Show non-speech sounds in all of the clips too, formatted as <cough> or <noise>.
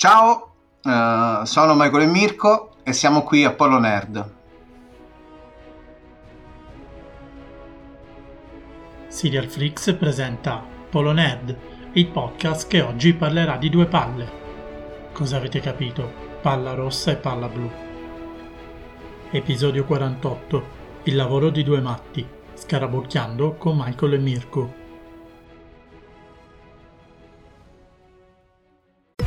Ciao, uh, sono Michael e Mirko e siamo qui a Polo Nerd. Serial Flix presenta Polo Nerd, il podcast che oggi parlerà di due palle. Cosa avete capito? Palla rossa e palla blu. Episodio 48. Il lavoro di due matti. Scarabocchiando con Michael e Mirko.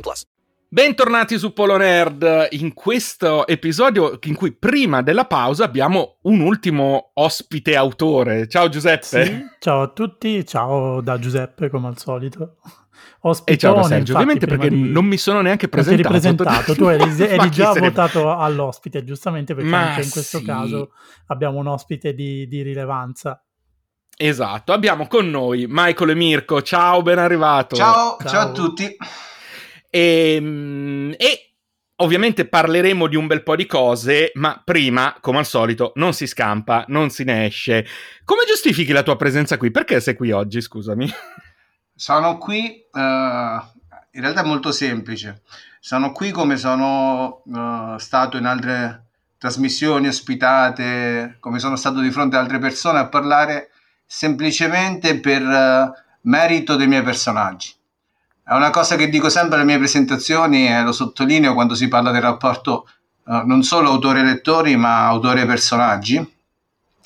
plus. Bentornati su Polo Nerd, in questo episodio in cui prima della pausa abbiamo un ultimo ospite autore. Ciao Giuseppe. Sì, ciao a tutti, ciao da Giuseppe come al solito. Ospitone, e ciao da Sergio, ovviamente perché di... non mi sono neanche presentato. presentato. tu <laughs> eri, eri già votato all'ospite, giustamente, perché Ma anche in questo sì. caso abbiamo un ospite di, di, rilevanza. Esatto, abbiamo con noi Michael e Mirko. Ciao, ben arrivato. Ciao, ciao, ciao a tutti. E, ehm, e Ovviamente parleremo di un bel po' di cose, ma prima, come al solito, non si scampa, non si ne esce. Come giustifichi la tua presenza qui? Perché sei qui oggi, scusami? Sono qui, uh, in realtà è molto semplice, sono qui come sono uh, stato in altre trasmissioni ospitate, come sono stato di fronte ad altre persone a parlare semplicemente per uh, merito dei miei personaggi. È una cosa che dico sempre alle mie presentazioni e lo sottolineo quando si parla del rapporto non solo autore-lettori ma autore-personaggi,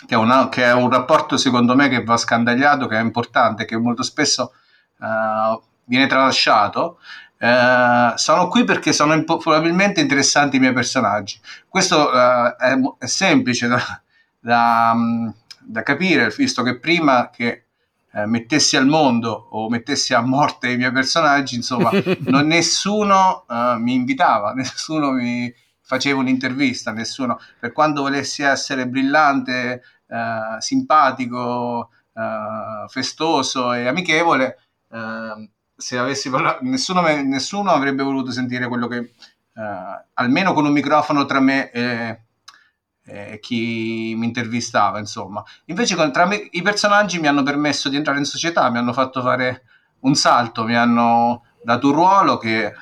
che è, una, che è un rapporto secondo me che va scandagliato, che è importante, che molto spesso uh, viene tralasciato. Uh, sono qui perché sono impo- probabilmente interessanti i miei personaggi. Questo uh, è, è, semplice da, da, um, da, capire, visto che prima che uh, mettessi al mondo o mettessi a morte i miei personaggi, insomma, <laughs> non, nessuno mi invitava, <laughs> nessuno mi faceva un'intervista, nessuno, per quanto volessi essere brillante, simpatico, festoso e amichevole, Ehm, se avessi parlato, nessuno, nessuno, avrebbe voluto sentire quello che, uh, almeno con un microfono tra me e, e chi mi intervistava, insomma. Invece con, tra me, i personaggi mi hanno permesso di entrare in società, mi hanno fatto fare un salto, mi hanno dato un ruolo che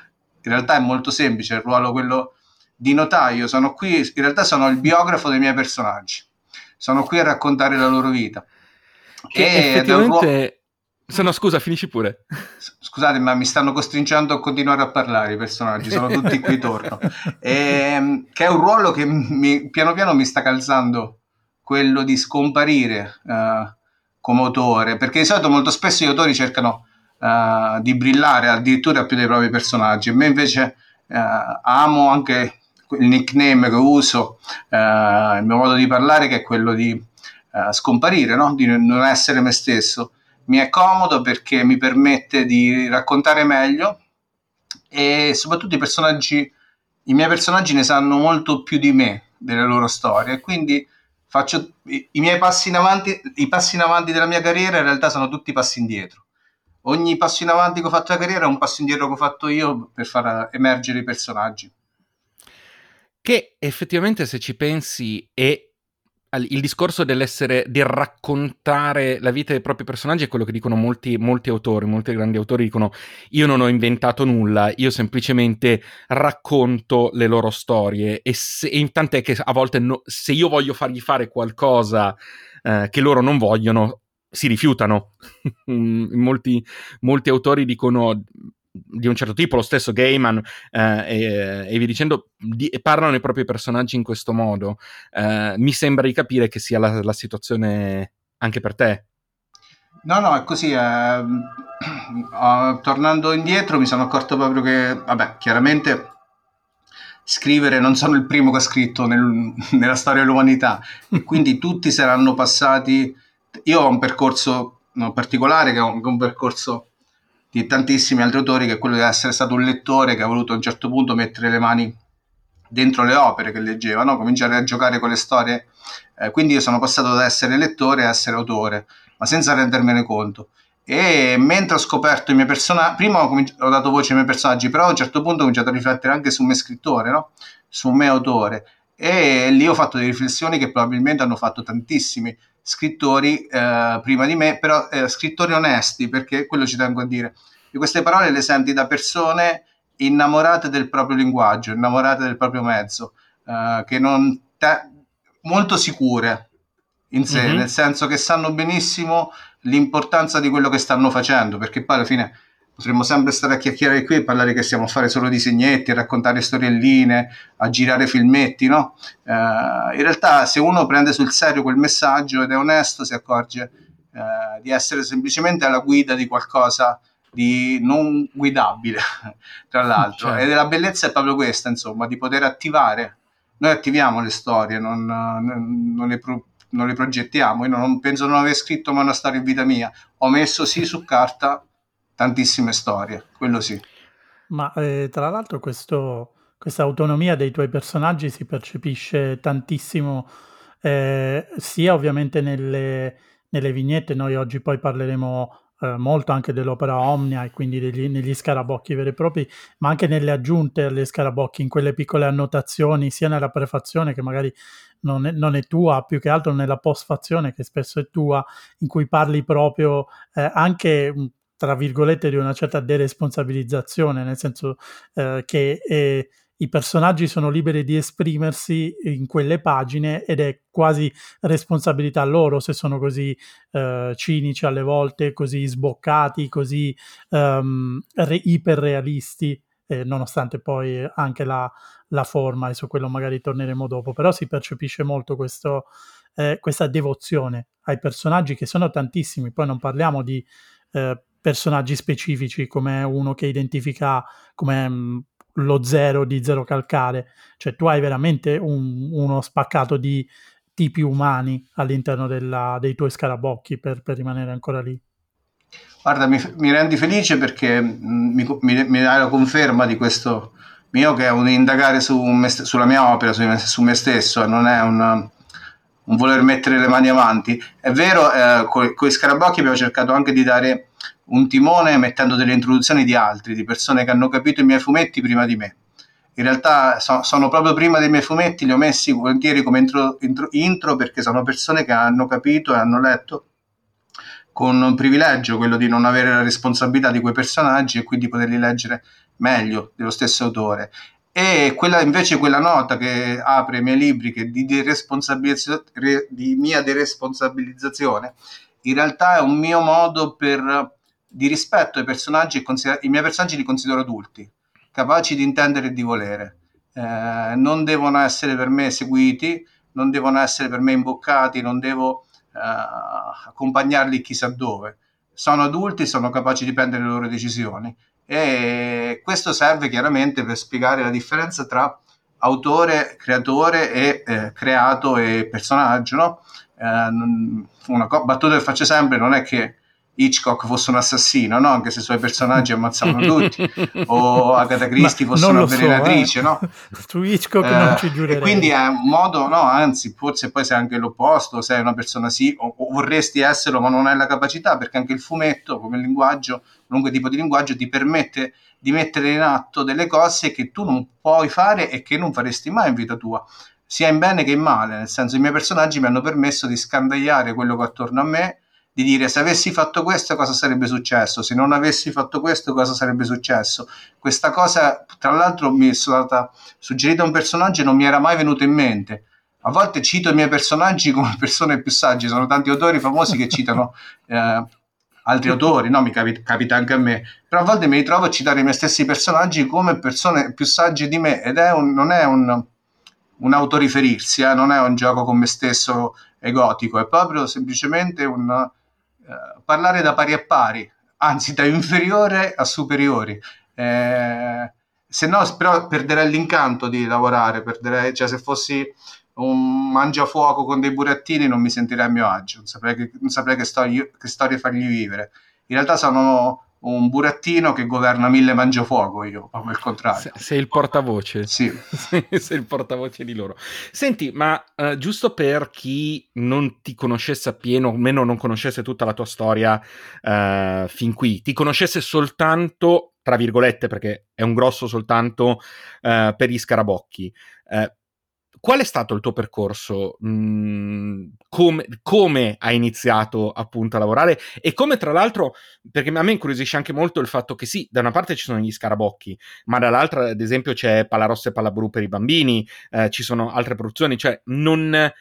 in realtà è molto semplice, il ruolo quello di notaio. Sono qui, in realtà sono il biografo dei miei personaggi. Sono qui a raccontare la loro vita. Che effettivamente se no, scusa, finisci pure. Scusate, ma mi stanno costringendo a continuare a parlare i personaggi, sono tutti qui torno. E, <laughs> ehm, che è un ruolo che mi, piano piano mi sta calzando, quello di scomparire uh, come autore, perché di solito molto spesso gli autori cercano uh, di brillare addirittura più dei propri personaggi. Me invece uh, amo anche il nickname che uso, il mio modo di parlare che è quello di scomparire, no? di non essere me stesso mi è comodo perché mi permette di raccontare meglio e soprattutto i personaggi, i miei personaggi ne sanno molto più di me delle loro storie, quindi faccio i, miei passi in avanti, i passi in avanti della mia carriera in realtà sono tutti passi indietro. Ogni passo in avanti che ho fatto nella carriera è un passo indietro che ho fatto io per far emergere i personaggi. Che effettivamente se ci pensi è il discorso dell'essere, di raccontare la vita dei propri personaggi è quello che dicono molti, molti autori, molti grandi autori dicono io non ho inventato nulla, io semplicemente racconto le loro storie e, se, e tant'è che a volte no, se io voglio fargli fare qualcosa eh, che loro non vogliono, si rifiutano. <laughs> molti, molti autori dicono di un certo tipo, lo stesso Gaiman eh, e, e via dicendo, di, parlano i propri personaggi in questo modo. Eh, mi sembra di capire che sia la, la, situazione anche per te. No, no, è così. Eh, uh, <clears throat> tornando indietro mi sono accorto proprio che, vabbè, chiaramente scrivere non sono il primo che ha scritto nel, <laughs> nella storia dell'umanità e quindi <laughs> tutti saranno passati. Io ho un percorso particolare che è un, un percorso di tantissimi altri autori, che è quello di essere stato un lettore che ha voluto a un certo punto mettere le mani dentro le opere che leggeva, no? cominciare a giocare con le storie. Eh, quindi io sono passato da essere lettore a essere autore, ma senza rendermene conto. E mentre ho scoperto i miei personaggi, prima ho, cominci- ho, dato voce ai miei personaggi, però a un certo punto ho cominciato a riflettere anche su me scrittore, no? su me autore. E lì ho fatto delle riflessioni che probabilmente hanno fatto tantissimi scrittori eh, prima di me, però eh, scrittori onesti, perché quello ci tengo a dire. E queste parole le senti da persone innamorate del proprio linguaggio, innamorate del proprio mezzo, eh, che non te- molto sicure in sé, mm-hmm. nel senso che sanno benissimo l'importanza di quello che stanno facendo, perché poi alla fine potremmo sempre stare a chiacchierare qui e parlare che stiamo a fare solo disegnetti, a raccontare storielline, a girare filmetti, no? Eh, in realtà se uno prende sul serio quel messaggio ed è onesto si accorge eh, di essere semplicemente alla guida di qualcosa di non guidabile, <laughs> tra l'altro. Certo. E la bellezza è proprio questa, insomma, di poter attivare. Noi attiviamo le storie, non, non, le, pro, non le, progettiamo. Io non penso di non aver scritto mai una storia in vita mia. Ho messo sì su carta tantissime storie, quello sì. Ma eh, tra l'altro questo, questa autonomia dei tuoi personaggi si percepisce tantissimo, eh, sia ovviamente nelle, nelle vignette, noi oggi poi parleremo eh, molto anche dell'opera Omnia e quindi degli, negli scarabocchi veri e propri, ma anche nelle aggiunte alle scarabocchi, in quelle piccole annotazioni, sia nella prefazione che magari non è, non è tua, più che altro nella postfazione che spesso è tua, in cui parli proprio eh, anche tra virgolette di una certa deresponsabilizzazione, nel senso eh, che eh, i personaggi sono liberi di esprimersi in quelle pagine ed è quasi responsabilità loro se sono così eh, cinici alle volte, così sboccati, così um, re- iperrealisti, eh, nonostante poi anche la, la, forma, e su quello magari torneremo dopo, però si percepisce molto questo, eh, questa devozione ai personaggi che sono tantissimi, poi non parliamo di eh, personaggi specifici come uno che identifica come mm, lo zero di Zero Calcare, cioè tu hai veramente un, uno spaccato di tipi umani all'interno della, dei tuoi scarabocchi per, per, rimanere ancora lì. Guarda, mi, mi rendi felice perché mm, mi, mi, mi, dai la conferma di questo mio che è un indagare su me, sulla mia opera, su, su me stesso, non è un, un, voler mettere le mani avanti. È vero, eh, con i scarabocchi abbiamo cercato anche di dare un timone mettendo delle introduzioni di altri, di persone che hanno capito i miei fumetti prima di me. In realtà so, sono proprio prima dei miei fumetti, li ho messi volentieri come intro, intro, intro perché sono persone che hanno capito e hanno letto con un privilegio quello di non avere la responsabilità di quei personaggi e quindi poterli leggere meglio dello stesso autore. E quella invece quella nota che apre i miei libri che di, di mia deresponsabilizzazione in realtà è un mio modo per di rispetto ai personaggi, i miei personaggi li considero adulti, capaci di intendere e di volere. Eh, non devono essere per me seguiti, non devono essere per me imboccati, non devo eh, accompagnarli chissà dove. Sono adulti, sono capaci di prendere le loro decisioni e questo serve chiaramente per spiegare la differenza tra autore, creatore e eh, creato e personaggio. No? Eh, una co- battuta che faccio sempre non è che Hitchcock fosse un assassino, no? anche se i suoi personaggi ammazzavano tutti, o <laughs> Agatha Christie fosse una avvelenatrice. So, eh. no? <laughs> Su Hitchcock eh, non ci giurerei. quindi è un modo, no, anzi, forse poi sei anche l'opposto, sei una persona sì, o, o, vorresti esserlo, ma non hai la capacità, perché anche il fumetto, come linguaggio, qualunque tipo di linguaggio, ti permette di mettere in atto delle cose che tu non puoi fare e che non faresti mai in vita tua sia in bene che in male, nel senso i miei personaggi mi hanno permesso di scandagliare quello che attorno a me di dire se avessi fatto questo cosa sarebbe successo, se non avessi fatto questo cosa sarebbe successo. Questa cosa, tra l'altro, mi è stata suggerita un personaggio e non mi era mai venuto in mente. A volte cito i miei personaggi come persone più sagge, sono tanti autori famosi che citano <laughs> eh, altri autori, no? mi capita, capita, anche a me, però a volte mi ritrovo a citare i miei stessi personaggi come persone più sagge di me ed è un, non è un, un autoriferirsi, eh? non è un gioco con me stesso egotico, è proprio semplicemente un parlare da pari a pari, anzi da inferiore a superiori. Eh, se no, però perderei l'incanto di lavorare, perderei, cioè se fossi un mangiafuoco con dei burattini non mi sentirei a mio agio, non saprei che, non saprei che, storie, che storie fargli vivere. In realtà sono un burattino che governa mille mangiafuoco io, proprio il contrario. sei il portavoce. Sì. <laughs> sei il portavoce di loro. Senti, ma uh, giusto per chi non ti conoscesse appieno, o meno non conoscesse tutta la tua storia uh, fin qui, ti conoscesse soltanto, tra virgolette, perché è un grosso soltanto uh, per gli scarabocchi, qual è stato il tuo percorso? Mm, come, come, hai iniziato appunto a lavorare? E come tra l'altro, perché a me incuriosisce anche molto il fatto che sì, da una parte ci sono gli scarabocchi, ma dall'altra ad esempio c'è Palarossa e Palabru per i bambini, eh, ci sono altre produzioni, cioè non...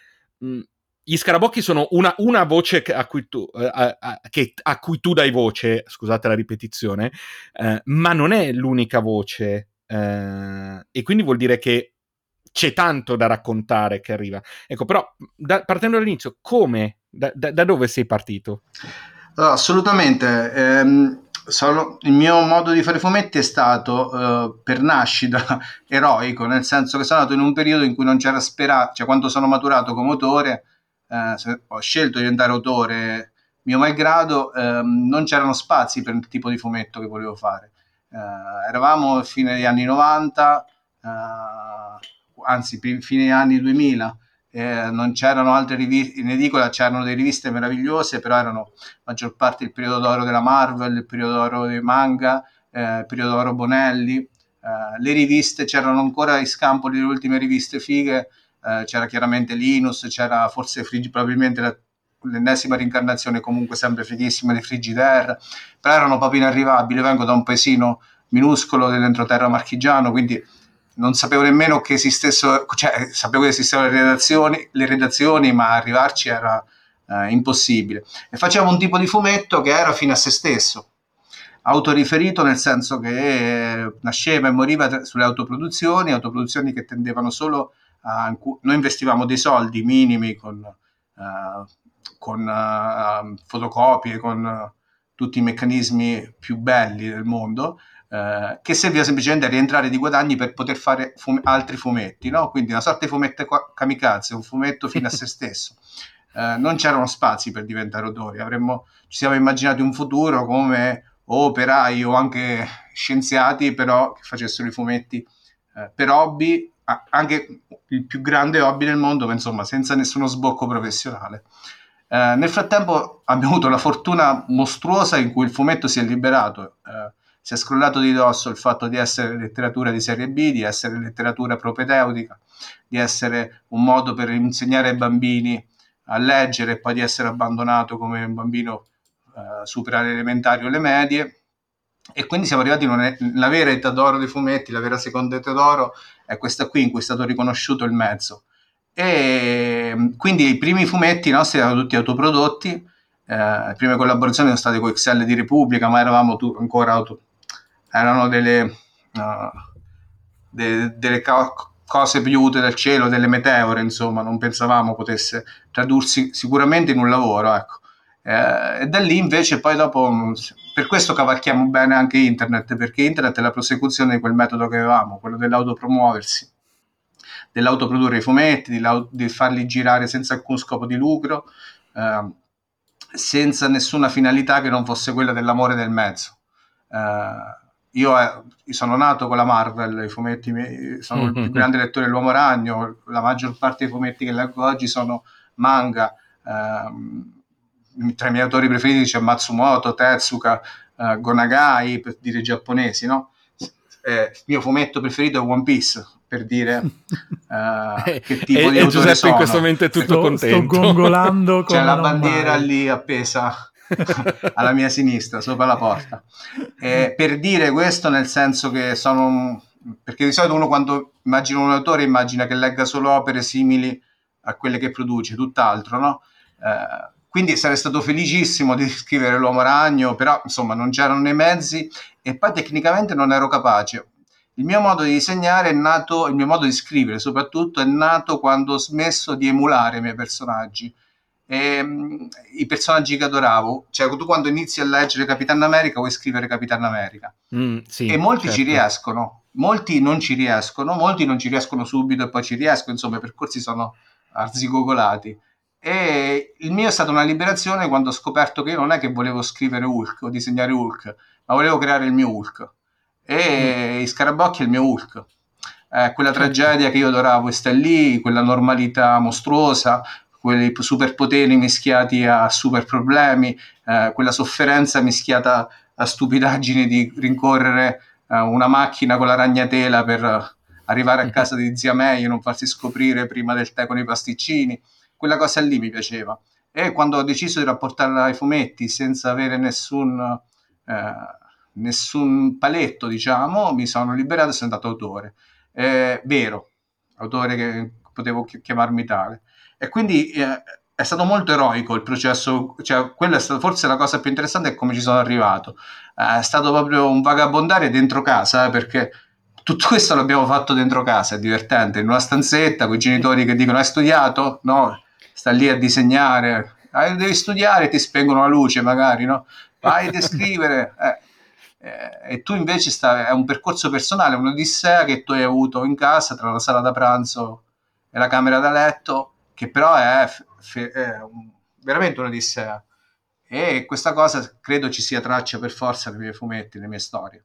Mm, gli scarabocchi sono una, una voce a cui, tu, eh, a, a, che, a cui, tu, dai voce, scusate la ripetizione, eh, ma non è l'unica voce. Eh, e quindi vuol dire che c'è tanto da raccontare che arriva. Ecco, però da, partendo dall'inizio, come? Da, da, da dove sei partito? Assolutamente. Ehm, sono, il mio modo di fare fumetti è stato eh, per nascita <laughs> eroico, nel senso che sono nato in un periodo in cui non c'era speranza, cioè quando sono maturato come autore, eh, ho scelto di diventare autore mio malgrado, ehm, non c'erano spazi per il tipo di fumetto che volevo fare. Eh, eravamo fine degli anni 90, anzi fine anni 2000, eh, non c'erano altre riviste, in edicola c'erano delle riviste meravigliose, però erano maggior parte il periodo d'oro della Marvel, il periodo d'oro dei manga, eh, il periodo d'oro Bonelli, eh, le riviste c'erano ancora in scampo le ultime riviste fighe, eh, c'era chiaramente Linus, c'era forse Frigi, probabilmente la, l'ennesima rincarnazione comunque sempre fighissima di Frigidaire, però erano proprio inarrivabili, vengo da un paesino minuscolo dell'entroterra marchigiano, quindi non sapevo nemmeno che esistessero, cioè sapevo che esistevano le redazioni, le redazioni ma arrivarci era eh, impossibile. E facevamo un tipo di fumetto che era fine a se stesso, autoriferito nel senso che eh, nasceva e moriva sulle autoproduzioni, autoproduzioni che tendevano solo a... Noi investivamo dei soldi minimi con, uh, con uh, fotocopie, con tutti i meccanismi più belli del mondo, eh, che serviva semplicemente a rientrare di guadagni per poter fare fum- altri fumetti, no? quindi una sorta di fumetto kamikaze, un fumetto fine a <laughs> se stesso. Eh, non c'erano spazi per diventare autori, Avremmo, ci siamo immaginati un futuro come operai o anche scienziati, però che facessero i fumetti eh, per hobby, anche il più grande hobby del mondo, ma insomma senza nessuno sbocco professionale. Eh, nel frattempo abbiamo avuto la fortuna mostruosa in cui il fumetto si è liberato. Eh, si è scrollato di dosso il fatto di essere letteratura di serie B, di essere letteratura propedeutica, di essere un modo per insegnare ai bambini a leggere e poi di essere abbandonato come un bambino eh, supera le elementari o le medie. E quindi siamo arrivati nella vera età d'oro dei fumetti, la vera seconda età d'oro è questa qui in cui è stato riconosciuto il mezzo. E quindi i primi fumetti nostri erano tutti autoprodotti, eh, le prime collaborazioni sono state con Excel di Repubblica, ma eravamo tu, ancora auto, erano delle, uh, de, delle co- cose piute dal cielo, delle meteore, insomma, non pensavamo potesse tradursi sicuramente in un lavoro, ecco. Eh, e da lì invece poi dopo, per questo cavalchiamo bene anche internet, perché internet è la prosecuzione di quel metodo che avevamo, quello dell'autopromuoversi, dell'autoprodurre i fumetti, di, di farli girare senza alcun scopo di lucro, eh, senza nessuna finalità che non fosse quella dell'amore del mezzo. Eh, io, eh, sono nato con la Marvel, i fumetti miei, sono il più grande lettore dell'Uomo Ragno, la maggior parte dei fumetti che leggo oggi sono manga. Ehm, tra i miei autori preferiti c'è Matsumoto, Tetsuka, eh, Gonagai, per dire giapponesi, no? Eh, il mio fumetto preferito è One Piece, per dire uh, <laughs> che tipo e, di e Giuseppe sono. in questo momento è tutto sto, Sto contento. gongolando C'è la bandiera mai. lì appesa <laughs> alla mia sinistra, sopra la porta. Eh, per dire questo nel senso che sono... perché di solito uno quando immagina un autore immagina che legga solo opere simili a quelle che produce, tutt'altro, no? Eh, quindi sarei stato felicissimo di scrivere L'Uomo Ragno, però insomma non c'erano nei mezzi e poi tecnicamente non ero capace. Il mio modo di disegnare è nato, il mio modo di scrivere soprattutto è nato quando ho smesso di emulare i miei personaggi e, um, i personaggi che adoravo. Cioè, tu quando inizi a leggere Capitan America vuoi scrivere Capitan America. Mm, sì, e molti certo. ci riescono, molti non ci riescono, molti non ci riescono subito e poi ci riescono, insomma i percorsi sono arzigogolati. E il mio è stata una liberazione quando ho scoperto che io non è che volevo scrivere Hulk o disegnare Hulk, ma volevo creare il mio Hulk. E mm. Scarabocchi è il mio Hulk. Eh, quella tragedia che io adoravo sta lì, quella normalità mostruosa, quei superpoteri mischiati a super problemi, eh, quella sofferenza mischiata a stupidaggini di rincorrere eh, una macchina con la ragnatela per arrivare a casa di zia May e non farsi scoprire prima del tè con i pasticcini. Quella cosa lì mi piaceva. E quando ho deciso di rapportarla ai fumetti senza avere nessun, eh, nessun paletto, diciamo, mi sono liberato e sono andato autore. Eh, vero, autore che potevo chiamarmi tale. E quindi eh, è stato molto eroico il processo, cioè quella è stata forse la cosa più interessante è come ci sono arrivato. Eh, è stato proprio un vagabondare dentro casa, eh, perché tutto <laughs> questo l'abbiamo fatto dentro casa, è divertente, in una stanzetta con i genitori che dicono hai studiato? No, sta lì a disegnare, ah, devi studiare, ti spengono la luce magari, no? Vai <laughs> a scrivere. Eh. Eh, e tu invece sta, è un percorso personale, un'odissea che tu hai avuto in casa tra la sala da pranzo e la camera da letto che però è, fe- è un, veramente un'odissea. E questa cosa credo ci sia traccia per forza nei miei fumetti, nelle mie storie.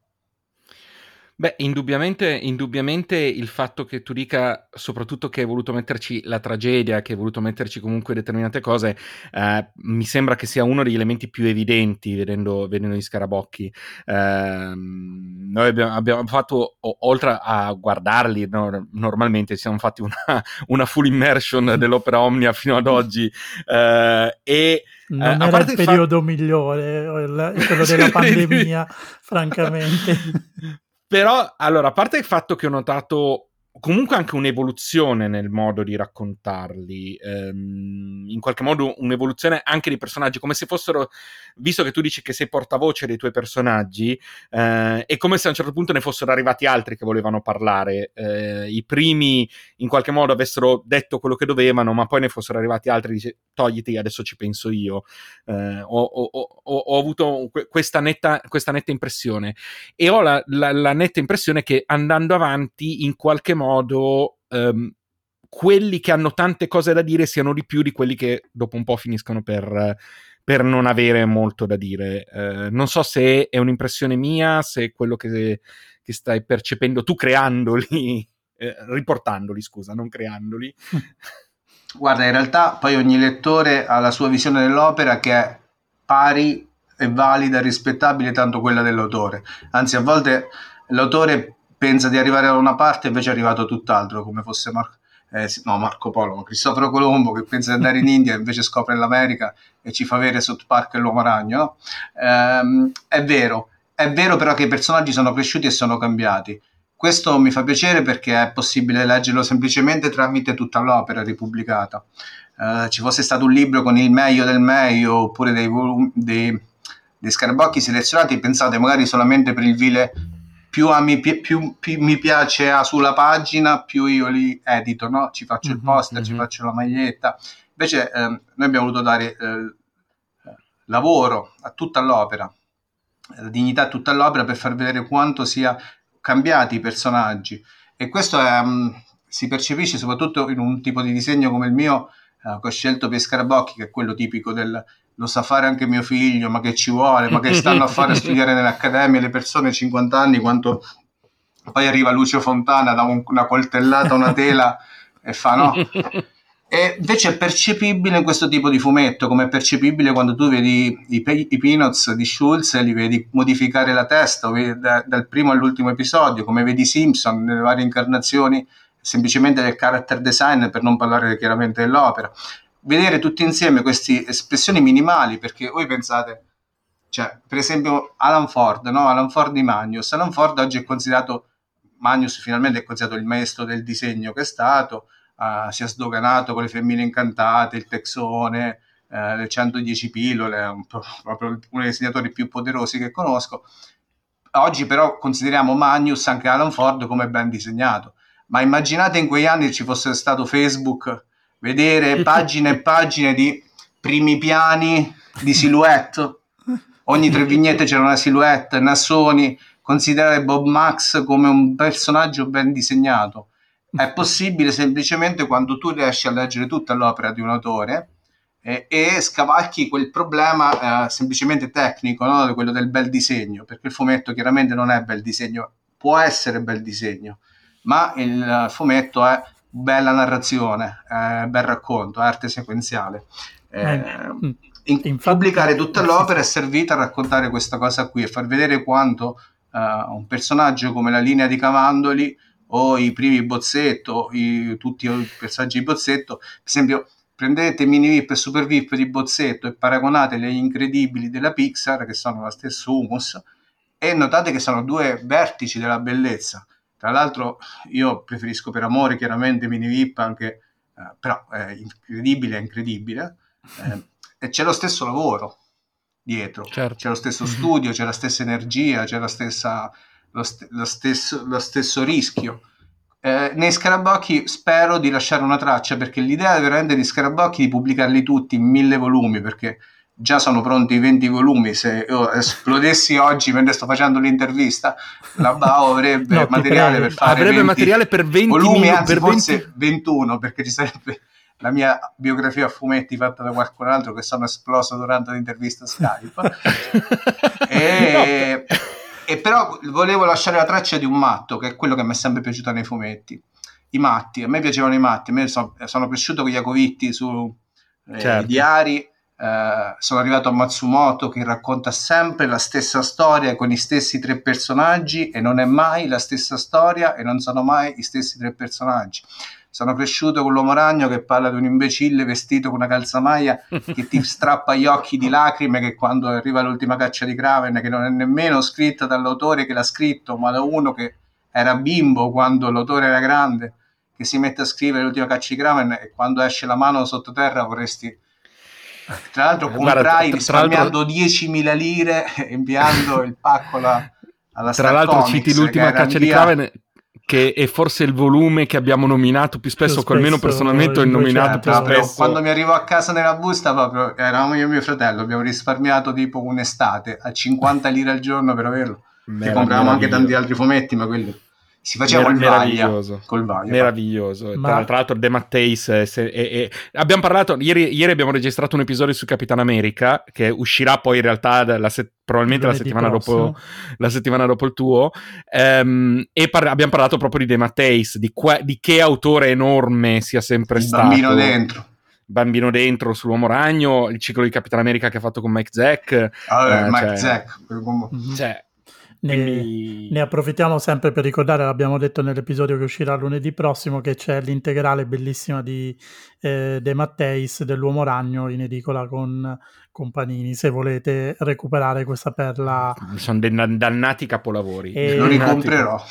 Beh, indubbiamente, indubbiamente il fatto che tu dica soprattutto che hai voluto metterci la tragedia, che hai voluto metterci comunque determinate cose, eh, mi sembra che sia uno degli elementi più evidenti vedendo, vedendo gli scarabocchi. Eh, noi abbiamo, abbiamo fatto, o, oltre a guardarli, no, normalmente siamo fatti una, una, full immersion <laughs> dell'opera Omnia fino ad oggi eh, e... Non eh, era il periodo fa... migliore, quello della <laughs> pandemia, francamente. Però, allora, a parte il fatto che ho notato comunque anche un'evoluzione nel modo di raccontarli, ehm, in qualche modo un'evoluzione anche dei personaggi, come se fossero, visto che tu dici che sei portavoce dei tuoi personaggi, eh, è come se a un certo punto ne fossero arrivati altri che volevano parlare, eh, i primi in qualche modo avessero detto quello che dovevano, ma poi ne fossero arrivati altri dice togliti, adesso ci penso io. Eh, ho, ho, ho, ho, avuto questa netta, questa netta, impressione e ho la, la, la netta impressione che andando avanti in qualche modo modo um, quelli che hanno tante cose da dire siano di più di quelli che dopo un po' finiscono per, per non avere molto da dire. Uh, non so se è un'impressione mia, se è quello che, che stai percependo tu creandoli, eh, riportandoli, scusa, non creandoli. <laughs> Guarda, in realtà poi ogni lettore ha la sua visione dell'opera che è pari e valida, rispettabile tanto quella dell'autore. Anzi, a volte l'autore pensa di arrivare da una parte invece è arrivato tutt'altro, come fosse Mar- eh, no, Marco Polo, Cristoforo Colombo che pensa di andare in <laughs> India e invece scopre l'America e ci fa vedere South Park e l'uomo ragno. No? Ehm, è vero, è vero però che i personaggi sono cresciuti e sono cambiati. Questo mi fa piacere perché è possibile leggerlo semplicemente tramite tutta l'opera ripubblicata. Eh, ci fosse stato un libro con il meglio del meglio oppure dei, volumi, dei, dei scarabocchi selezionati, pensate magari solamente per il vile più, mi, più, più, mi piace a sulla pagina, più io li edito, no? ci faccio mm-hmm, il poster, mm-hmm. ci faccio la maglietta. Invece eh, noi abbiamo voluto dare eh, lavoro a tutta l'opera, la dignità a tutta l'opera per far vedere quanto sia cambiati i personaggi. E questo è, um, si percepisce soprattutto in un tipo di disegno come il mio, eh, che ho scelto per Scarabocchi, che è quello tipico del lo sa fare anche mio figlio, ma che ci vuole, ma che stanno a fare a studiare nell'accademia le persone 50 anni, quanto poi arriva Lucio Fontana, da un, una coltellata, una tela e fa no. E invece è percepibile questo tipo di fumetto, come è percepibile quando tu vedi i, i Peanuts di Schulz e li vedi modificare la testa, da, dal primo all'ultimo episodio, come vedi Simpson nelle varie incarnazioni, semplicemente del character design per non parlare chiaramente dell'opera vedere tutti insieme queste espressioni minimali, perché voi pensate, cioè, per esempio Alan Ford, no? Alan Ford di Magnus, Alan Ford oggi è considerato, Magnus finalmente è considerato il maestro del disegno che è stato, uh, si è sdoganato con le femmine incantate, il texone, uh, le 110 pillole, un proprio uno dei disegnatori più poderosi che conosco. Oggi però consideriamo Magnus, anche Alan Ford, come ben disegnato. Ma immaginate in quegli anni ci fosse stato Facebook vedere <laughs> pagine e pagine di primi piani di silhouette. Ogni tre vignette c'era una silhouette, Nassoni, considerare Bob Max come un personaggio ben disegnato. È possibile semplicemente quando tu riesci a leggere tutta l'opera di un autore e, e scavalchi quel problema eh, semplicemente tecnico, no? quello del bel disegno, perché il fumetto chiaramente non è bel disegno, può essere bel disegno, ma il fumetto è bella narrazione, eh, bel racconto, arte sequenziale. Eh, mm. in, Infatti, pubblicare tutta l'opera è servita a raccontare questa cosa qui e far vedere quanto uh, un personaggio come la linea di Cavandoli o i primi bozzetto, i, tutti i personaggi di bozzetto, per esempio prendete mini VIP e super VIP di bozzetto e paragonateli agli incredibili della Pixar che sono lo stesso humus e notate che sono due vertici della bellezza tra l'altro io preferisco per amore chiaramente mini VIP anche eh, però è incredibile è incredibile. Eh, e c'è lo stesso lavoro dietro. Certo. c'è lo stesso studio c'è la stessa energia c'è la stessa, lo, st- lo, stesso, lo stesso rischio. Eh, nei Scarabocchi spero di lasciare una traccia perché l'idea veramente di Scarabocchi è di pubblicarli tutti in mille volumi perché già sono pronti i 20 volumi se io esplodessi oggi mentre sto facendo l'intervista la BAO avrebbe <laughs> no, materiale per fare avrebbe 20 materiale per 20 volumi anzi per forse 20... 21 perché ci sarebbe la mia biografia a fumetti fatta da qualcun altro che sono esploso durante l'intervista Skype <laughs> e e però volevo lasciare la traccia di un matto, che è quello che mi è sempre piaciuto nei fumetti. I matti, a me piacevano i matti, a me sono, sono cresciuto con gli Iacovitti su eh, certo. diari, eh, sono arrivato a Matsumoto che racconta sempre la stessa storia con i stessi tre personaggi e non è mai la stessa storia e non sono mai i stessi tre personaggi. Sono cresciuto con l'uomo ragno che parla di un imbecille vestito con una calzamaglia <laughs> che ti strappa gli occhi di lacrime che quando arriva l'ultima caccia di Kraven, che non è nemmeno scritta dall'autore che l'ha scritto, ma da uno che era bimbo quando l'autore era grande, che si mette a scrivere l'ultima caccia di Kraven e quando esce la mano sottoterra vorresti... Tra l'altro comprai risparmiando 10.000 lire <laughs> inviando il pacco alla, alla Tra l'altro citi l'ultima caccia di Kraven che è forse il volume che abbiamo nominato più spesso, più spesso almeno personalmente ho nominato più spesso. Quando mi arrivo a casa nella busta, proprio eravamo io e mio fratello, abbiamo risparmiato tipo un'estate a 50 lire al giorno per averlo. Che compravamo anche tanti altri fumetti, ma quelli si faceva Mer- meraviglioso. Col vaglio, meraviglioso. Ma... Tra l'altro, The Matteis. È, è, è... Abbiamo parlato ieri, ieri, abbiamo registrato un episodio su Capitan America che uscirà poi in realtà la se- probabilmente la settimana, dopo, la settimana, dopo, il tuo. Um, e par- abbiamo parlato proprio di The Matteis, di, que- di che autore enorme sia sempre il stato. Bambino dentro. Bambino dentro sull'uomo ragno, il ciclo di Capitan America che ha fatto con Mike Zack. Ah, uh, Mike cioè, Zack. Cioè, ne, Quindi... ne, approfittiamo sempre per ricordare, l'abbiamo detto nell'episodio che uscirà lunedì prossimo, che c'è l'integrale bellissima di eh, De Matteis dell'Uomo Ragno in edicola con Companini se volete recuperare questa perla. Sono dei dannati capolavori. E Lo ricomprerò.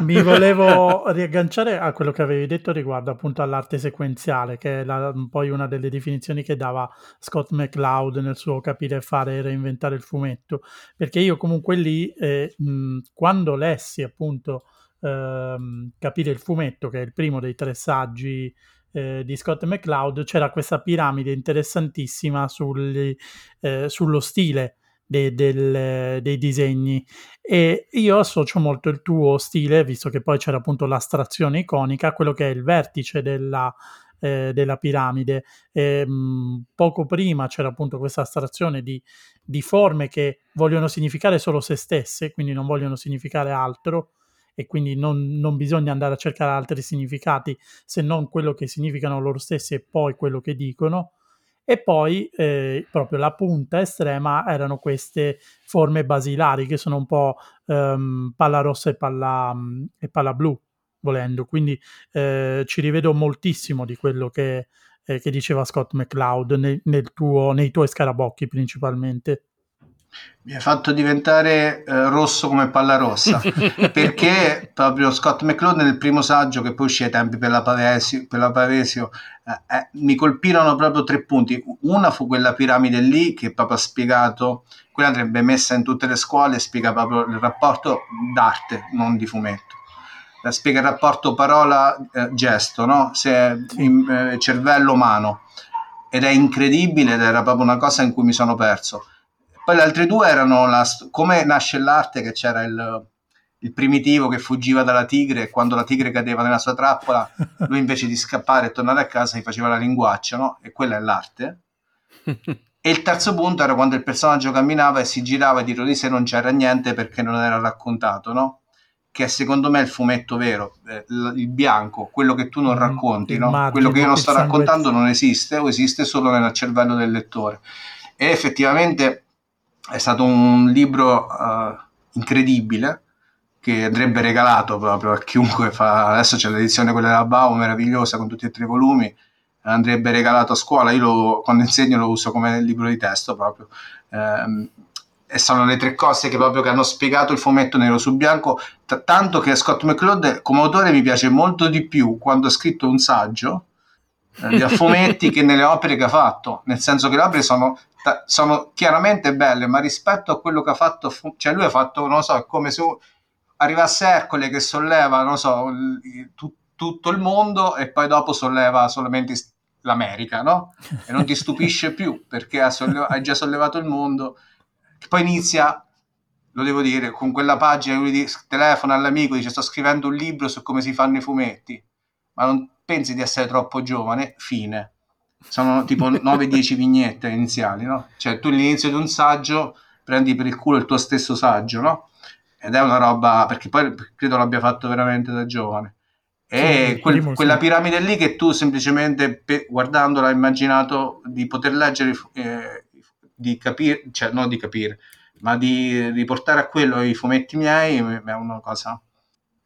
Mi volevo riagganciare a quello che avevi detto riguardo appunto all'arte sequenziale, che è la, poi una delle definizioni che dava Scott McCloud nel suo capire, fare e reinventare il fumetto. Perché io comunque lì, eh, mh, quando lessi appunto ehm, capire il fumetto, che è il primo dei tre saggi eh, di Scott McCloud c'era questa piramide interessantissima sul, eh, sullo stile de, del, dei disegni e io associo molto il tuo stile, visto che poi c'era appunto l'astrazione iconica, quello che è il vertice della, eh, della piramide. E, mh, poco prima c'era appunto questa astrazione di, di forme che vogliono significare solo se stesse, quindi non vogliono significare altro e quindi non, non, bisogna andare a cercare altri significati se non quello che significano loro stessi e poi quello che dicono. E poi eh, proprio la punta estrema erano queste forme basilari che sono un po' ehm, palla rossa e palla, e palla blu, volendo. Quindi eh, ci rivedo moltissimo di quello che, eh, che diceva Scott McCloud nel, nel tuo, nei tuoi scarabocchi principalmente mi ha fatto diventare eh, rosso come palla rossa. <laughs> Perché proprio Scott McCloud nel primo saggio che poi uscì ai tempi per la Pavesio, per la Pavesio eh, eh, mi colpirono proprio tre punti. Una fu quella piramide lì che proprio ha spiegato quella andrebbe messa in tutte le scuole spiega proprio il rapporto d'arte non di fumetto. Spiega il rapporto parola-gesto eh, no? Eh, cervello-mano ed è incredibile ed era proprio una cosa in cui mi sono perso poi le altre due erano la, come nasce l'arte, che c'era il, il primitivo che fuggiva dalla tigre e quando la tigre cadeva nella sua trappola, <laughs> lui invece di scappare e tornare a casa gli faceva la linguaccia, no? E quella è l'arte. e il terzo punto era quando il personaggio camminava e si girava e dietro di sé non c'era niente perché non era raccontato, no? Che è secondo me il fumetto vero, eh, il bianco, quello che tu non mm, racconti, no? quello che io non sto raccontando non esiste o esiste solo nel cervello del lettore. E effettivamente è stato un libro uh, incredibile che andrebbe regalato proprio a chiunque fa. Adesso c'è l'edizione quella della Bau, meravigliosa con tutti e tre i volumi. Andrebbe regalato a scuola. Io lo, quando insegno lo uso come libro di testo proprio. Eh, e sono le tre cose che proprio che hanno spiegato il fumetto nero su bianco. T- tanto che Scott McCloud come autore mi piace molto di più quando ha scritto un saggio eh, a <laughs> fumetti che nelle opere che ha fatto. Nel senso che le opere sono sono chiaramente belle, ma rispetto a quello che ha fatto, cioè lui ha fatto, non so, come se arrivasse Ercole che solleva, non so, il, tu, tutto il mondo e poi dopo solleva solamente l'America, no? E non ti stupisce più perché ha, solleva, hai già sollevato il mondo. Poi inizia, lo devo dire, con quella pagina lui telefona all'amico, dice sto scrivendo un libro su come si fanno i fumetti, ma non pensi di essere troppo giovane? Fine. Sono tipo 9-10 vignette iniziali, no? Cioè tu all'inizio di un saggio prendi per il culo il tuo stesso saggio, no? ed è una roba perché poi credo l'abbia fatto veramente da giovane e sì, quel, primo, quella sì. piramide lì che tu semplicemente pe- guardandola hai immaginato di poter leggere eh, di capire cioè non di capire ma di riportare a quello i fumetti miei è una cosa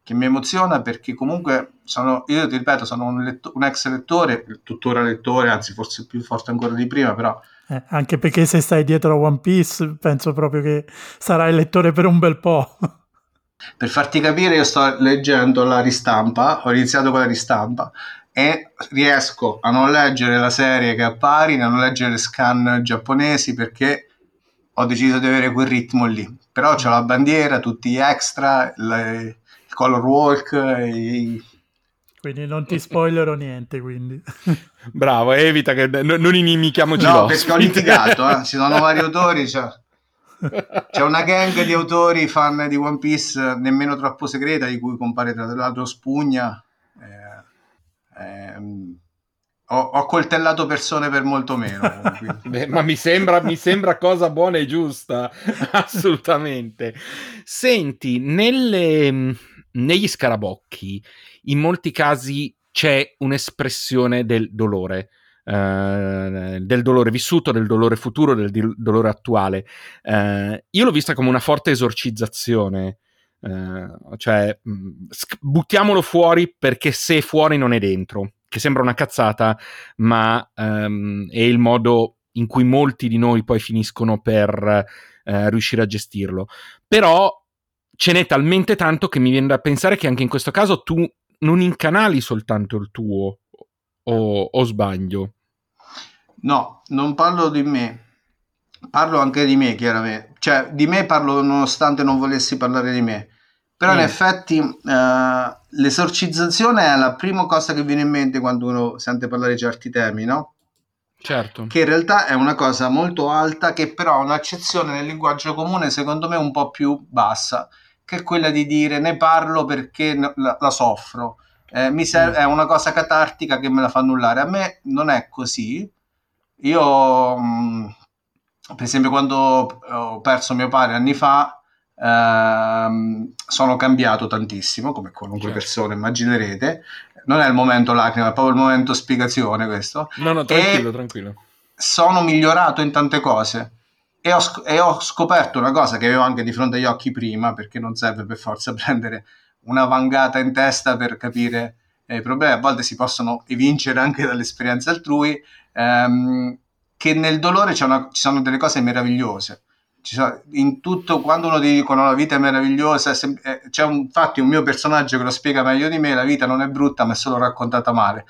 che mi emoziona perché comunque sono, io ti ripeto, sono un, letto, un ex lettore, tuttora lettore, anzi forse più forte ancora di prima, però... Eh, anche perché se stai dietro a One Piece penso proprio che sarai lettore per un bel po'. <laughs> per farti capire, io sto leggendo la ristampa, ho iniziato con la ristampa e riesco a non leggere la serie che appari, a non leggere le scan giapponesi perché ho deciso di avere quel ritmo lì. Però c'ho la bandiera, tutti gli extra, le, color walk. E... Quindi non ti spoilerò niente, quindi. <laughs> Bravo, evita che no, non inimichiamoci No, perché ho litigato, eh. ci sono vari autori, cioè... <laughs> C'è una gang di autori fan di One Piece nemmeno troppo segreta, di cui compare tra l'altro Spugna. Eh, ehm, ho, ho, coltellato persone per molto meno. Beh, ma mi sembra, mi sembra, cosa buona e giusta, <laughs> assolutamente. Senti, nelle, negli scarabocchi in molti casi c'è un'espressione del dolore. Uh, del dolore vissuto, del dolore futuro, del di- dolore attuale. Uh, io l'ho vista come una forte esorcizzazione, uh, cioè mh, sc- buttiamolo fuori perché se fuori non è dentro, che sembra una cazzata, ma um, è il modo in cui molti di noi poi finiscono per riuscire a gestirlo. Però ce n'è talmente tanto che mi viene da pensare che anche in questo caso tu non incanali soltanto il tuo, o, o sbaglio? No, non parlo di me, parlo anche di me, chiaramente. Cioè, di me parlo nonostante non volessi parlare di me. Però mm. in effetti uh, l'esorcizzazione è la prima cosa che viene in mente quando uno sente parlare di certi temi, no? Certo. Che in realtà è una cosa molto alta che però ha un'accezione nel linguaggio comune secondo me un po' più bassa che è quella di dire ne parlo perché la, la soffro. Eh, mi serve, mm. è una cosa catartica che me la fa annullare. A me non è così. Io, mh, mm, per esempio, quando ho perso mio padre anni fa, ehm, sono cambiato tantissimo, come qualunque certo. persona immaginerete. Non è il momento lacrima, è proprio il momento spiegazione questo. No, no, tranquillo, e tranquillo. Sono migliorato in tante cose e ho, e ho, scoperto una cosa che avevo anche di fronte agli occhi prima, perché non serve per forza <laughs> prendere una vangata in testa per capire eh, i problemi, a volte si possono evincere anche dall'esperienza altrui, ehm, che nel dolore una, ci sono delle cose meravigliose. Sono, in tutto, quando uno ti dicono la vita è meravigliosa, sem- eh, c'è un, infatti un mio personaggio che lo spiega meglio di me, la vita non è brutta ma è solo raccontata male.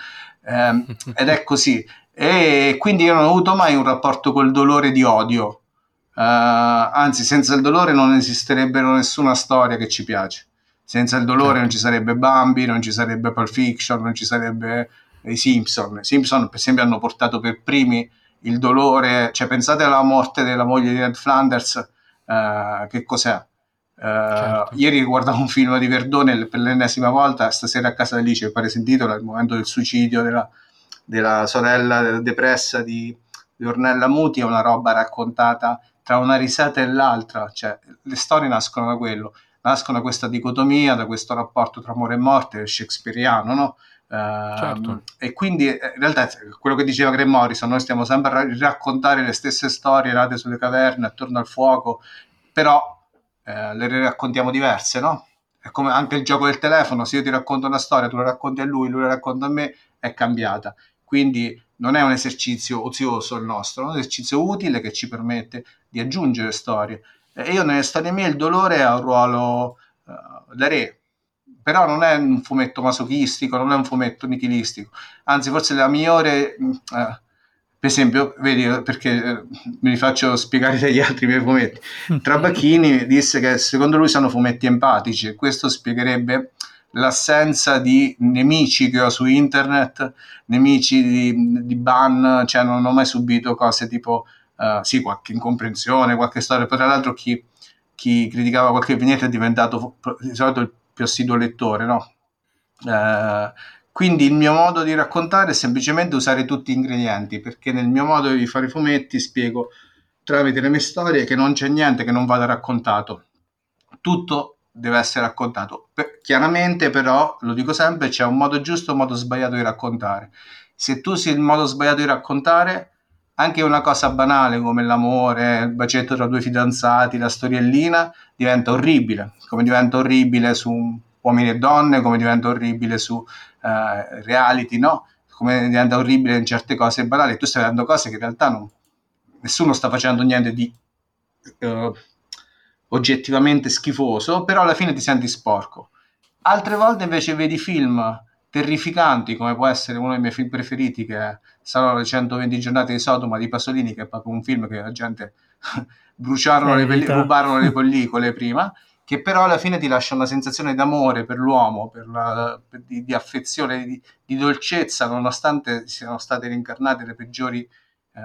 Eh, <laughs> ed è così. E quindi io non ho avuto mai un rapporto col dolore di odio, anzi, senza il dolore non esisterebbe nessuna storia che ci piace. Senza il dolore certo. non ci sarebbe Bambi, non ci sarebbe Pulp Fiction, non ci sarebbe i Simpson. I Simpson, per esempio, hanno portato per primi il dolore. Cioè, pensate alla morte della moglie di Ned Flanders, uh, che cos'è? Uh, certo. Ieri guardavo un film di Verdone per l'ennesima volta, stasera a casa di Alice, mi pare sentito il momento del suicidio della, della sorella depressa di, di Ornella Muti è una roba raccontata tra una risata e l'altra, cioè le storie nascono da quello, nascono da questa dicotomia, da questo rapporto tra amore e morte shakespeariano, no? Uh, certo. E quindi eh, in realtà quello che diceva Greg Morrison, noi stiamo sempre a raccontare le stesse storie nate sulle caverne, attorno al fuoco, però eh, le raccontiamo diverse, no? È come anche il gioco del telefono, se io ti racconto una storia, tu la racconti a lui, lui la racconta a me, è cambiata. Quindi non è un esercizio ozioso il nostro, è un esercizio utile che ci permette di aggiungere storie. E io nelle storie mie il dolore ha un ruolo uh, da re, però non è un fumetto masochistico, non è un fumetto nichilistico, anzi forse la migliore... Uh, per esempio, vedi, perché eh, me li faccio spiegare <laughs> dagli altri miei fumetti. <laughs> Trabacchini disse che secondo lui sono fumetti empatici e questo spiegherebbe l'assenza di nemici che ho su internet, nemici di, di ban, cioè non ho mai subito cose tipo, uh, sì, qualche incomprensione, qualche storia, poi tra l'altro chi, chi criticava qualche vignetta è diventato di solito il più assiduo lettore, no? Uh, quindi il mio modo di raccontare è semplicemente usare tutti gli ingredienti, perché nel mio modo di fare fumetti spiego tramite le mie storie che non c'è niente che non vada raccontato. Tutto deve essere raccontato. Per, chiaramente però, lo dico sempre, c'è un modo giusto e un modo sbagliato di raccontare. Se tu sei il modo sbagliato di raccontare, anche una cosa banale come l'amore, il bacetto tra due fidanzati, la storiellina, diventa orribile, come diventa orribile su uomini e donne, come diventa orribile su uh, reality, no? Come diventa orribile in certe cose banali. Tu stai vedendo cose che in realtà non, nessuno sta facendo niente di uh, oggettivamente schifoso, però alla fine ti senti sporco. Altre volte invece vedi film terrificanti, come può essere uno dei miei film preferiti, che sono le 120 giornate di Sodoma di Pasolini, che è proprio un film che la gente <laughs> bruciarono le, pelli- rubarono le <laughs> pellicole prima che però alla fine ti lascia una sensazione d'amore per l'uomo, per la, per di, di, affezione, di, di, dolcezza, nonostante siano state rincarnate le peggiori eh,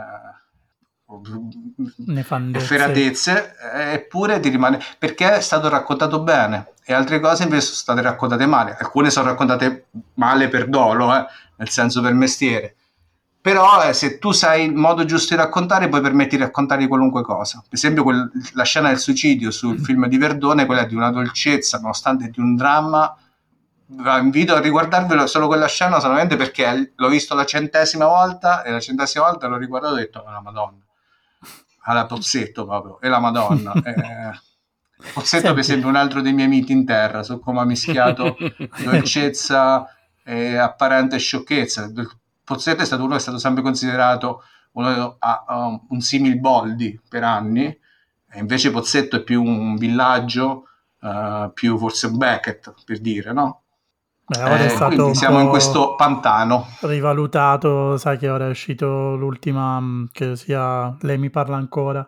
feratezze, eh, eppure ti rimane perché è stato raccontato bene e altre cose invece sono state raccontate male. Alcune sono raccontate male per dolo, eh, nel senso per mestiere però eh, se tu sai il modo giusto di raccontare puoi permettere di raccontare qualunque cosa per esempio quel, la scena del suicidio sul mm. film di Verdone quella di una dolcezza nonostante di un dramma vi invito a riguardarvelo solo quella scena solamente perché l'ho visto la centesima volta e la centesima volta l'ho riguardato e ho detto ma la madonna alla Pozzetto proprio e la madonna <laughs> eh, Pozzetto Senti. per esempio un altro dei miei miti in terra su come ha mischiato <laughs> dolcezza e apparente sciocchezza Pozzetto è stato uno che è stato sempre considerato uno, uh, un simil Boldi per anni, e invece Pozzetto è più un villaggio, uh, più forse un Beckett per dire, no? Ora eh, è stato siamo in questo pantano. Rivalutato, sai che ora è uscito l'ultima, mm, che sia Lei mi parla ancora,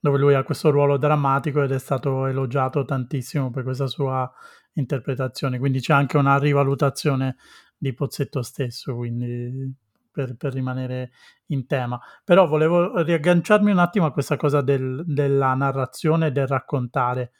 dove lui ha questo ruolo drammatico ed è stato elogiato tantissimo per questa sua interpretazione, quindi c'è anche una rivalutazione di Pozzetto stesso, quindi per, per, rimanere in tema. Però volevo riagganciarmi un attimo a questa cosa del, della narrazione e del raccontare,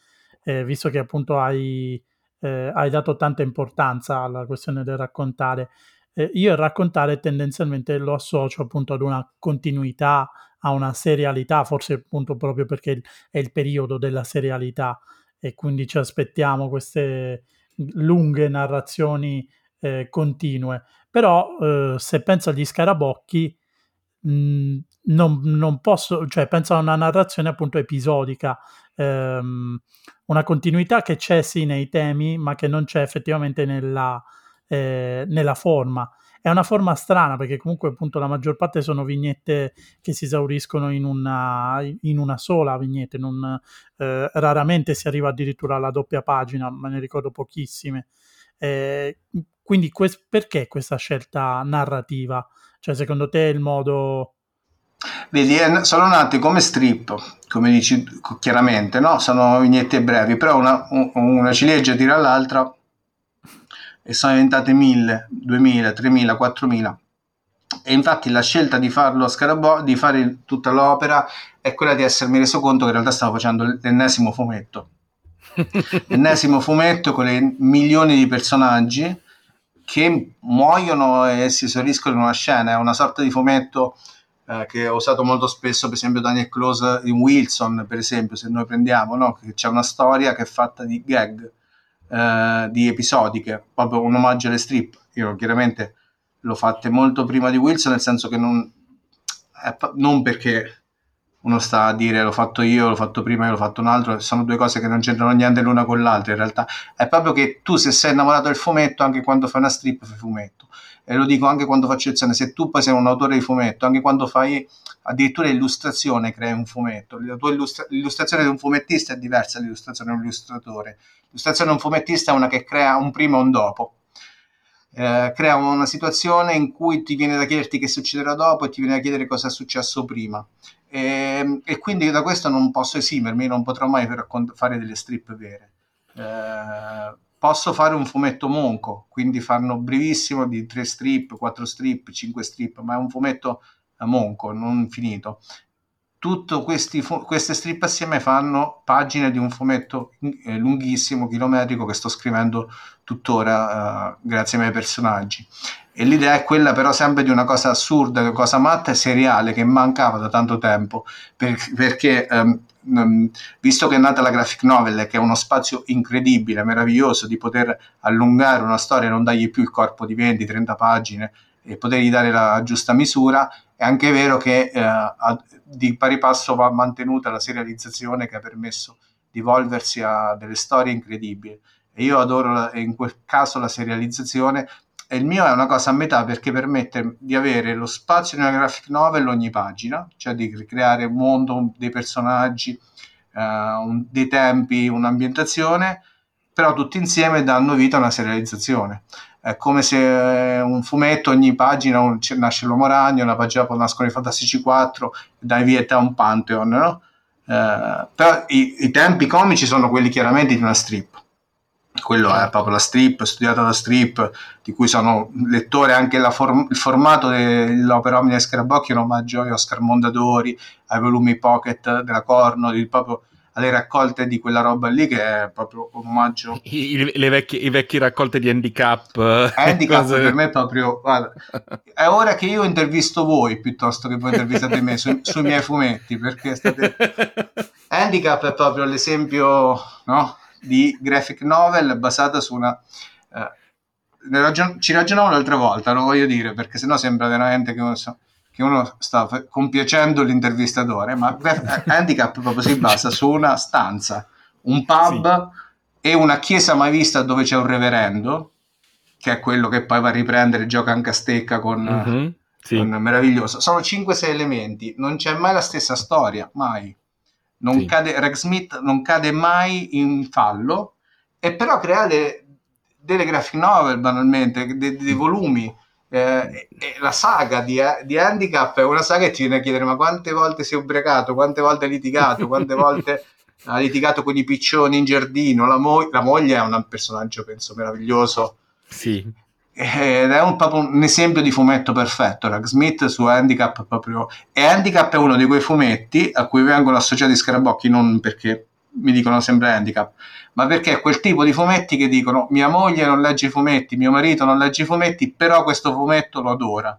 eh, visto che appunto hai, eh, hai, dato tanta importanza alla questione del raccontare. Eh, io il raccontare tendenzialmente lo associo appunto ad una continuità, a una serialità, forse appunto proprio perché è il periodo della serialità e quindi ci aspettiamo queste lunghe narrazioni eh, continue. Però eh, se penso agli scarabocchi, mh, mm, non, non, posso, cioè penso a una narrazione appunto episodica, ehm, una continuità che c'è sì nei temi, ma che non c'è effettivamente nella, eh, nella forma. È una forma strana perché comunque appunto la maggior parte sono vignette che si esauriscono in una, in una sola vignetta, un, eh, raramente si arriva addirittura alla doppia pagina, ma ne ricordo pochissime. Eh, quindi que- perché questa scelta narrativa? Cioè, secondo te il modo... Vedi, sono nati come strip, come dici chiaramente, no? Sono vignette brevi, però una, una ciliegia tira l'altra e sono diventate 1000, 2000, 3000, 4000. E infatti la scelta di farlo a Scarabò, di fare tutta l'opera, è quella di essermi reso conto che in realtà stavo facendo l'ennesimo fumetto <laughs> L'ennesimo fumetto con le milioni di personaggi che muoiono e si esauriscono in una scena, è una sorta di fumetto eh, che ho usato molto spesso, per esempio Daniel Close in Wilson, per esempio, se noi prendiamo, no? c'è una storia che è fatta di gag, eh, di episodiche, proprio un omaggio alle strip. Io chiaramente l'ho fatte molto prima di Wilson, nel senso che non, non perché uno sta a dire l'ho fatto io, l'ho fatto prima, l'ho fatto un altro, sono due cose che non c'entrano niente l'una con l'altra, in realtà. È proprio che tu se sei innamorato del fumetto, anche quando fai una strip fai fumetto, e lo dico anche quando faccio lezione, se tu poi sei un autore di fumetto, anche quando fai addirittura illustrazione, crei un fumetto, la tua illustra- l'illustrazione di un fumettista è diversa dall'illustrazione di un illustratore, l'illustrazione di un fumettista è una che crea un prima e un dopo, eh, crea una situazione in cui ti viene da chiederti che succederà dopo e ti viene da chiedere cosa è successo prima. E, ehm, e quindi da questo non posso esimermi, non potrò mai fare delle strip vere. Eh, posso fare un fumetto monco, quindi farlo brevissimo di tre strip, quattro strip, cinque strip, ma è un fumetto monco, non finito. Tutte queste strip assieme fanno pagine di un fumetto eh, lunghissimo, chilometrico, che sto scrivendo tuttora uh, grazie ai miei personaggi. E l'idea è quella però sempre di una cosa assurda, una cosa matta e seriale che mancava da tanto tempo, per, perché um, visto che è nata la graphic novel, che è uno spazio incredibile, meraviglioso, di poter allungare una storia non dargli più il corpo di 20-30 pagine e potergli dare la giusta misura, è anche vero che eh, a, di pari passo va mantenuta la serializzazione che ha permesso di evolversi a delle storie incredibili. E io adoro in quel caso la serializzazione e il mio è una cosa a metà perché permette di avere lo spazio nella graphic novel ogni pagina, cioè di creare un mondo, dei personaggi, uh, un, dei tempi, un'ambientazione, però tutti insieme danno vita a una serializzazione. È come se eh, un fumetto, ogni pagina un, nasce l'uomo ragno, una pagina dopo nascono i Fantastici 4, dai vita a un Pantheon, no? Uh, però i, i tempi comici sono quelli chiaramente di una strip quello è proprio la strip, studiata da strip, di cui sono lettore anche form- il formato dell'opera Omnia Scarabocchio è un omaggio a Oscar Mondadori, ai volumi pocket della Corno, di, proprio alle raccolte di quella roba lì che è proprio un omaggio. I, le vecchie, i vecchi raccolte di handicap. Handicap cose... <laughs> per me è proprio... Guarda, è ora che io intervisto voi piuttosto che voi intervistate me su, sui miei fumetti, perché state... <laughs> Handicap è proprio l'esempio, no? Di graphic novel basata su una... Eh, ragion- ci ragionavo l'altra volta, lo voglio dire, perché sennò sembra veramente che uno, che uno sta f- compiacendo l'intervistatore, ma Handicap proprio si basa su una stanza, un pub sì. e una chiesa mai vista dove c'è un reverendo, che è quello che poi va a riprendere, gioca anche a stecca con... Mm-hmm. Sì. con meraviglioso. Sono 5-6 elementi, non c'è mai la stessa storia, mai non sì. cade, Rex Smith non cade mai in fallo, e però crea de, delle graphic novel banalmente, dei, dei volumi. Eh, la saga di, di, Handicap è una saga che ti viene a chiedere ma quante volte si è ubriacato, quante volte ha litigato, quante <laughs> volte ha litigato con i piccioni in giardino, la, mo- la moglie è un personaggio penso meraviglioso. Sì ed è un, proprio un esempio di fumetto perfetto. Rag Smith su Handicap proprio. E Handicap è uno di quei fumetti a cui vengono associati scarabocchi non perché mi dicono sempre Handicap, ma perché è quel tipo di fumetti che dicono mia moglie non legge i fumetti, mio marito non legge i fumetti, però questo fumetto lo adora.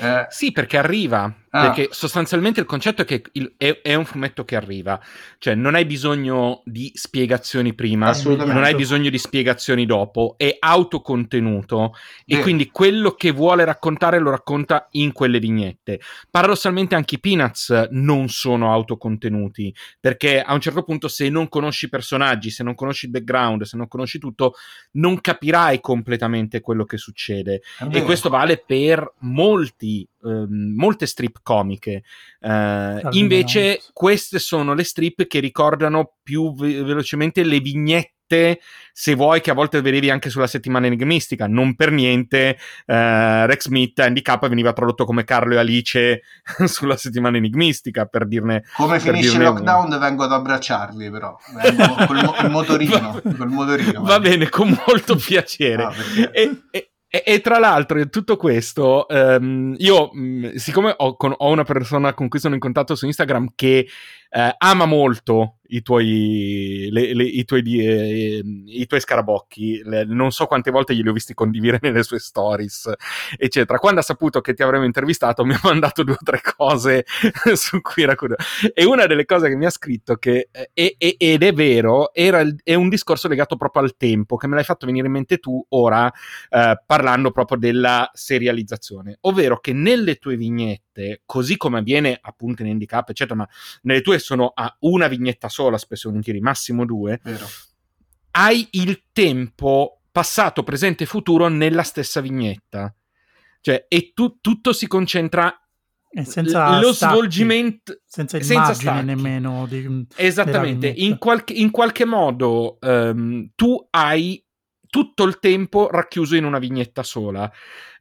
Eh, sì, perché arriva. Ah. Perché sostanzialmente il concetto è che il, è, è, un fumetto che arriva. Cioè, non hai bisogno di spiegazioni prima, non hai bisogno di spiegazioni dopo, è autocontenuto. E quindi quello che vuole raccontare lo racconta in quelle vignette. Paradossalmente anche i Peanuts non sono autocontenuti, perché a un certo punto se non conosci i personaggi, se non conosci il background, se non conosci tutto, non capirai completamente quello che succede. E questo vale per molti ehm, molte strip comiche. Eh, invece, queste sono le strip che ricordano più ve- velocemente le vignette se vuoi, che a volte vedevi anche sulla settimana enigmistica. Non per niente eh, Rex Smith Handicap veniva tradotto come Carlo e Alice <laughs> sulla settimana enigmistica, per dirne... Come per finisce il lockdown vengo ad abbracciarli, però. Vengo col, mo- il <laughs> motorino. Va, col motorino va bene, con molto <laughs> piacere. Ah, perché... e, e, e, e, tra l'altro, tutto questo, um, io, mh, siccome ho, con, ho, una persona con cui sono in contatto su Instagram che uh, ama molto i tuoi, le, le, i, tuoi eh, i tuoi scarabocchi. Le, non so quante volte glieli ho visti condividere <laughs> nelle sue stories, eccetera. Quando ha saputo che ti avremmo intervistato, <laughs> mi ha mandato due o tre cose <laughs> su cui era curioso. E una delle cose che mi ha scritto, che eh, è, ed è vero, era il, è un discorso legato proprio al tempo, che me l'hai fatto venire in mente tu ora, eh, parlando proprio della serializzazione. Ovvero che nelle tue vignette, così come avviene appunto in handicap, eccetera, ma nelle tue sono a una vignetta sola, spesso volentieri, massimo due, Vero. hai il tempo passato, presente e futuro nella stessa vignetta. Cioè, e tu, tutto si concentra e senza lo stacchi, svolgimento senza senza nemmeno di, esattamente in qualche, in qualche modo um, tu hai tutto il tempo racchiuso in una vignetta sola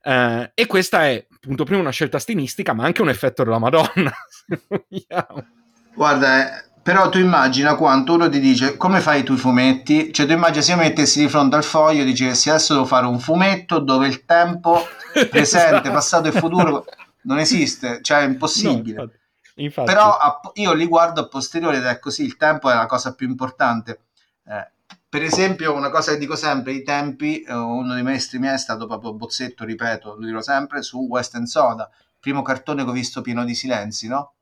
uh, e questa è punto prima una scelta stilistica ma anche un effetto della Madonna <laughs> guarda eh, però tu immagina quanto uno ti dice come fai i tuoi fumetti? Cioè tu immagina se io mettessi di fronte al foglio e dicessi adesso devo fare un fumetto dove il tempo <laughs> presente, passato e futuro non esiste, cioè è impossibile. No, infatti. Però io li guardo a posteriori ed è così, il tempo è la cosa più importante. Eh, per esempio, una cosa che dico sempre, i tempi, eh, uno dei maestri miei è stato proprio Bozzetto, ripeto, lo dirò sempre, su Western Soda, primo cartone che ho visto pieno di silenzi, no?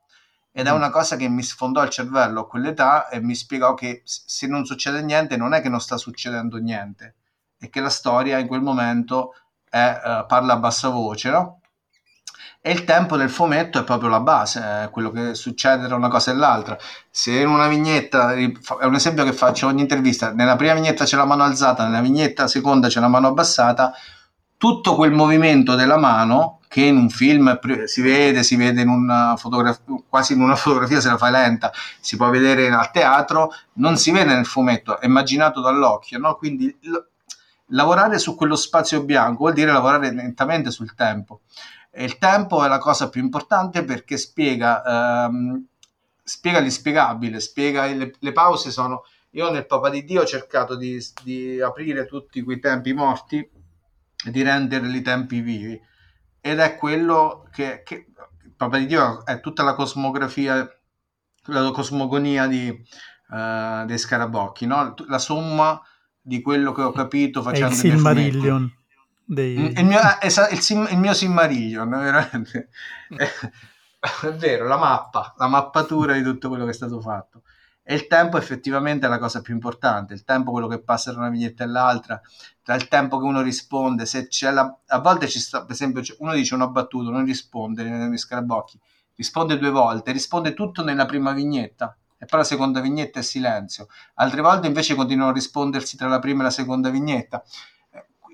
ed è mm. una cosa che mi sfondò il cervello a quell'età e mi spiegò che se non succede niente non è che non sta succedendo niente, è che la storia in quel momento è, uh, parla a bassa voce, no? E il tempo del fumetto è proprio la base, è quello che succede tra una cosa e l'altra. Se in una vignetta, è un esempio che faccio ogni intervista, nella prima vignetta c'è la mano alzata, nella vignetta seconda c'è la mano abbassata, tutto quel movimento della mano che in un film si vede, si vede in una fotografia, quasi in una <laughs> fotografia se la fai lenta, si può vedere al teatro, non si vede nel fumetto, è immaginato dall'occhio, no? quindi lavorare su quello spazio bianco vuol dire lavorare lentamente sul tempo. E il tempo è la cosa più importante perché spiega, ehm, spiega l'inspiegabile, spiega le, le pause sono... Io nel Papa di Dio ho cercato di, di aprire tutti quei tempi morti e di renderli tempi vivi ed è quello che, che Papa di Dio è tutta la cosmografia, la cosmogonia di, uh, dei scarabocchi, no? la somma di quello che ho capito facendo il Silmarillion. Dei... Mm, il, mio, eh, il, il, mio Silmarillion, veramente. è, <laughs> è vero, la mappa, la mappatura di tutto quello che è stato fatto. E il tempo effettivamente è la cosa più importante, il tempo quello che passa da una vignetta all'altra, tra il tempo che uno risponde, se c'è la... a volte ci sta, per esempio uno dice una battuta, non risponde nei scarabocchi, risponde due volte, risponde tutto nella prima vignetta e poi la seconda vignetta è silenzio, altre volte invece continuano a rispondersi tra la prima e la seconda vignetta.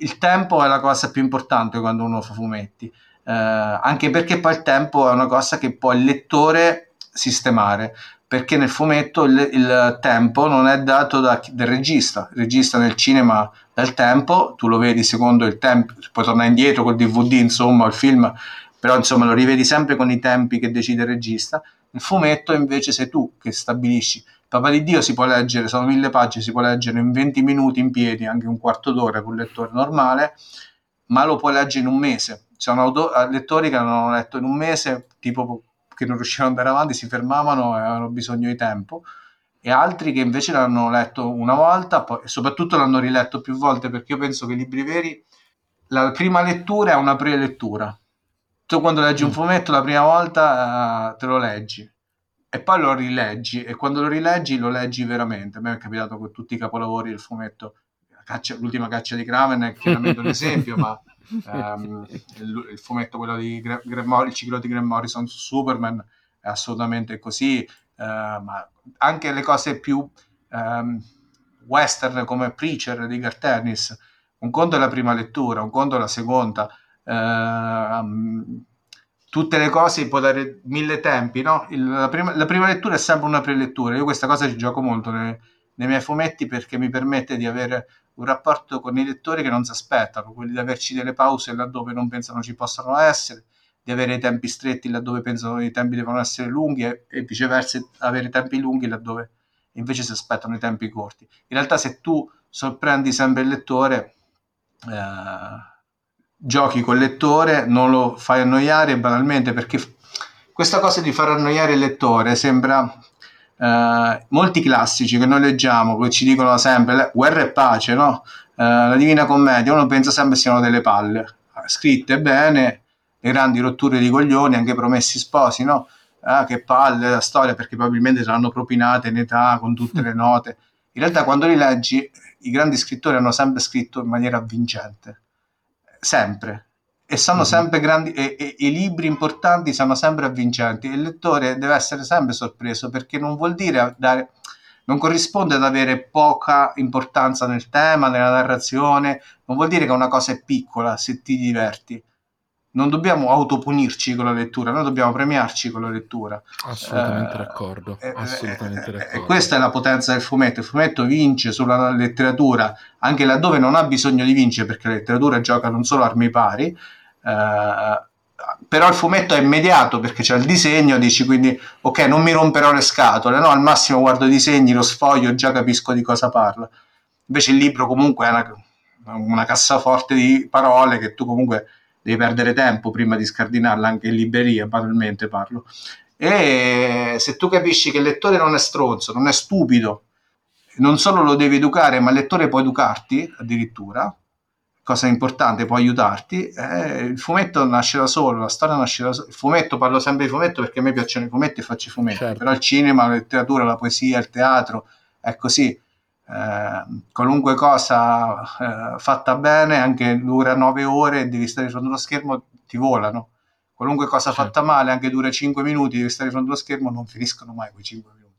Il tempo è la cosa più importante quando uno fa fumetti, eh, anche perché poi il tempo è una cosa che può il lettore sistemare perché nel fumetto il, il tempo non è dato da, dal regista, il regista nel cinema dà il tempo, tu lo vedi secondo il tempo, poi tornare indietro col DVD, insomma, il film, però insomma lo rivedi sempre con i tempi che decide il regista, nel fumetto invece sei tu che stabilisci. Papa di Dio si può leggere, sono mille pagine, si può leggere in 20 minuti in piedi, anche un quarto d'ora con un lettore normale, ma lo puoi leggere in un mese. Ci sono auto- lettori che hanno letto in un mese, tipo che non riuscivano ad andare avanti, si fermavano e avevano bisogno di tempo, e altri che invece l'hanno letto una volta poi, e soprattutto l'hanno riletto più volte, perché io penso che i libri veri, la prima lettura è una prelettura. Tu quando leggi un mm. fumetto la prima volta uh, te lo leggi e poi lo rileggi e quando lo rileggi lo leggi veramente. A me è capitato con tutti i capolavori del fumetto, caccia, l'ultima caccia di Kraven è chiaramente un esempio, ma <laughs> um, il, il, fumetto, quello di Gre- Gre- il ciclo di Graham Morrison su Superman è assolutamente così, uh, ma anche le cose più um, western come Preacher di Gartenis, un conto è la prima lettura, un conto è la seconda, uh, tutte le cose può dare mille tempi, no? Il, la, prima, la, prima, lettura è sempre una prelettura, io questa cosa ci gioco molto nei, nei miei fumetti perché mi permette di avere un rapporto con i lettori che non si aspettano, quelli di averci delle pause laddove non pensano ci possano essere, di avere i tempi stretti laddove pensano i tempi devono essere lunghi e, e viceversa avere tempi lunghi laddove invece si aspettano i tempi corti. In realtà se tu sorprendi sempre il lettore, eh, giochi col lettore, non lo fai annoiare banalmente perché questa cosa di far annoiare il lettore sembra eh, molti classici che noi leggiamo, che ci dicono sempre guerra e pace, no? Eh, la Divina Commedia, uno pensa sempre siano delle palle, scritte bene, le grandi rotture di coglioni, anche promessi sposi, no? Ah, che palle la storia, perché probabilmente saranno propinate in età con tutte le note. In realtà, quando li leggi, i grandi scrittori hanno sempre scritto in maniera avvincente, sempre e sono mm-hmm. sempre grandi e, e, i libri importanti sono sempre avvincenti il lettore deve essere sempre sorpreso perché non vuol dire dare non corrisponde ad avere poca importanza nel tema, nella narrazione, non vuol dire che una cosa è piccola se ti diverti. Non dobbiamo autopunirci con la lettura, noi dobbiamo premiarci con la lettura. Assolutamente eh, d'accordo. Eh, assolutamente eh, d'accordo. E questa è la potenza del fumetto. Il fumetto vince sulla letteratura, anche laddove non ha bisogno di vincere, perché la letteratura gioca non solo armi pari, eh, però il fumetto è immediato perché c'è il disegno, dici quindi ok non mi romperò le scatole, no? al massimo guardo i disegni, lo sfoglio e già capisco di cosa parla. Invece il libro comunque è una, una cassaforte di parole che tu comunque devi perdere tempo prima di scardinarla anche in libreria, banalmente parlo. E se tu capisci che il lettore non è stronzo, non è stupido, non solo lo devi educare, ma il lettore può educarti addirittura, cosa importante, può aiutarti. Eh, il fumetto nasce da solo, la storia nasce da solo. Il fumetto, parlo sempre di fumetto perché a me piacciono i fumetti e faccio i fumetti, certo. però il cinema, la letteratura, la poesia, il teatro è così. Eh, qualunque cosa eh, fatta bene, anche dura nove ore e devi stare fronte allo schermo, ti volano. Qualunque cosa certo. fatta male, anche dura cinque minuti, devi stare fronte allo schermo, non finiscono mai quei cinque minuti.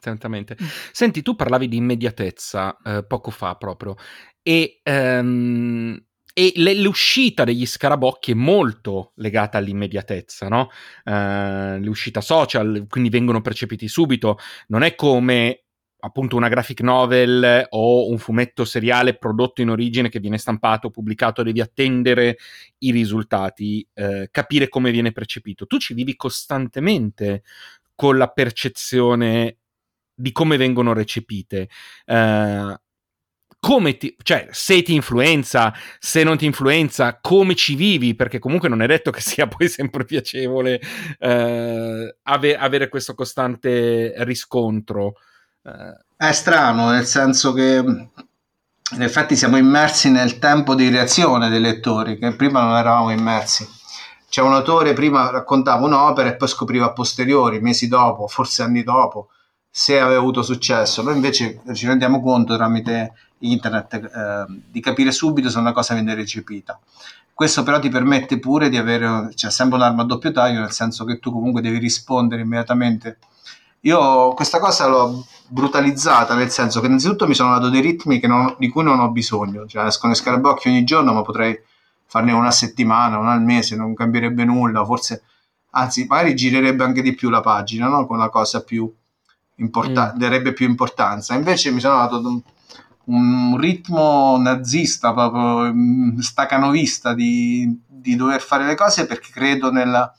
Certamente. Senti, tu parlavi di immediatezza eh, poco fa proprio e, um, e l'uscita degli scarabocchi è molto legata all'immediatezza, no? Uh, l'uscita social, quindi vengono percepiti subito, non è come appunto una graphic novel o un fumetto seriale prodotto in origine che viene stampato, pubblicato, devi attendere i risultati, eh, capire come viene percepito. Tu ci vivi costantemente con la percezione di come vengono recepite. Uh, come ti, cioè, se ti influenza, se non ti influenza, come ci vivi, perché comunque non è detto che sia <laughs> poi sempre piacevole eh, ave- avere questo costante riscontro. Eh. È strano, nel senso che in effetti siamo immersi nel tempo di reazione dei lettori, che prima non eravamo immersi. C'è un autore, prima raccontava un'opera e poi scopriva a posteriori, mesi dopo, forse anni dopo, se aveva avuto successo. Noi invece ci rendiamo conto tramite internet eh, di capire subito se una cosa viene recepita. Questo però ti permette pure di avere, cioè sempre un'arma a doppio taglio, nel senso che tu comunque devi rispondere immediatamente. Io questa cosa l'ho brutalizzata, nel senso che innanzitutto mi sono dato dei ritmi non, di cui non ho bisogno, cioè escono i scarabocchi ogni giorno, ma potrei farne una settimana, una al mese, non cambierebbe nulla, forse, anzi, magari girerebbe anche di più la pagina, no? con una cosa più importante, mm. darebbe più importanza. Invece mi sono dato un ritmo nazista, proprio mm, stacanovista di, di dover fare le cose perché credo nella,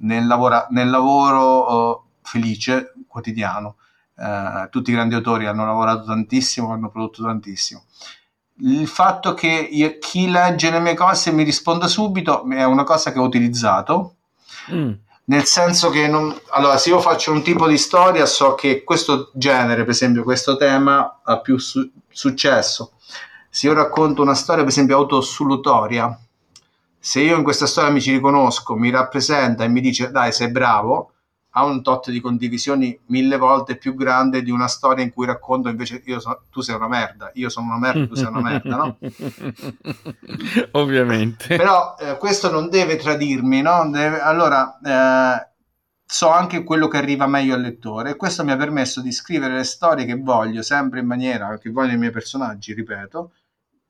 nel, lavora, nel lavoro uh, felice quotidiano. Uh, tutti i grandi autori hanno lavorato tantissimo, hanno prodotto tantissimo. Il fatto che io, chi legge le mie cose mi risponda subito è una cosa che ho utilizzato. Mm nel senso che non, allora, se io faccio un tipo di storia so che questo genere, per esempio questo tema ha più su- successo. Se io racconto una storia, per esempio autosolutoria, se io in questa storia mi ci riconosco, mi rappresenta e mi dice dai sei bravo, ha un tot di condivisioni mille volte più grande di una storia in cui racconto invece io so, tu sei una merda, io sono una merda, tu sei una merda, no? <laughs> Ovviamente. Però eh, questo non deve tradirmi, no? Deve, allora, eh, so anche quello che arriva meglio al lettore e questo mi ha permesso di scrivere le storie che voglio, sempre in maniera che voglio i miei personaggi, ripeto,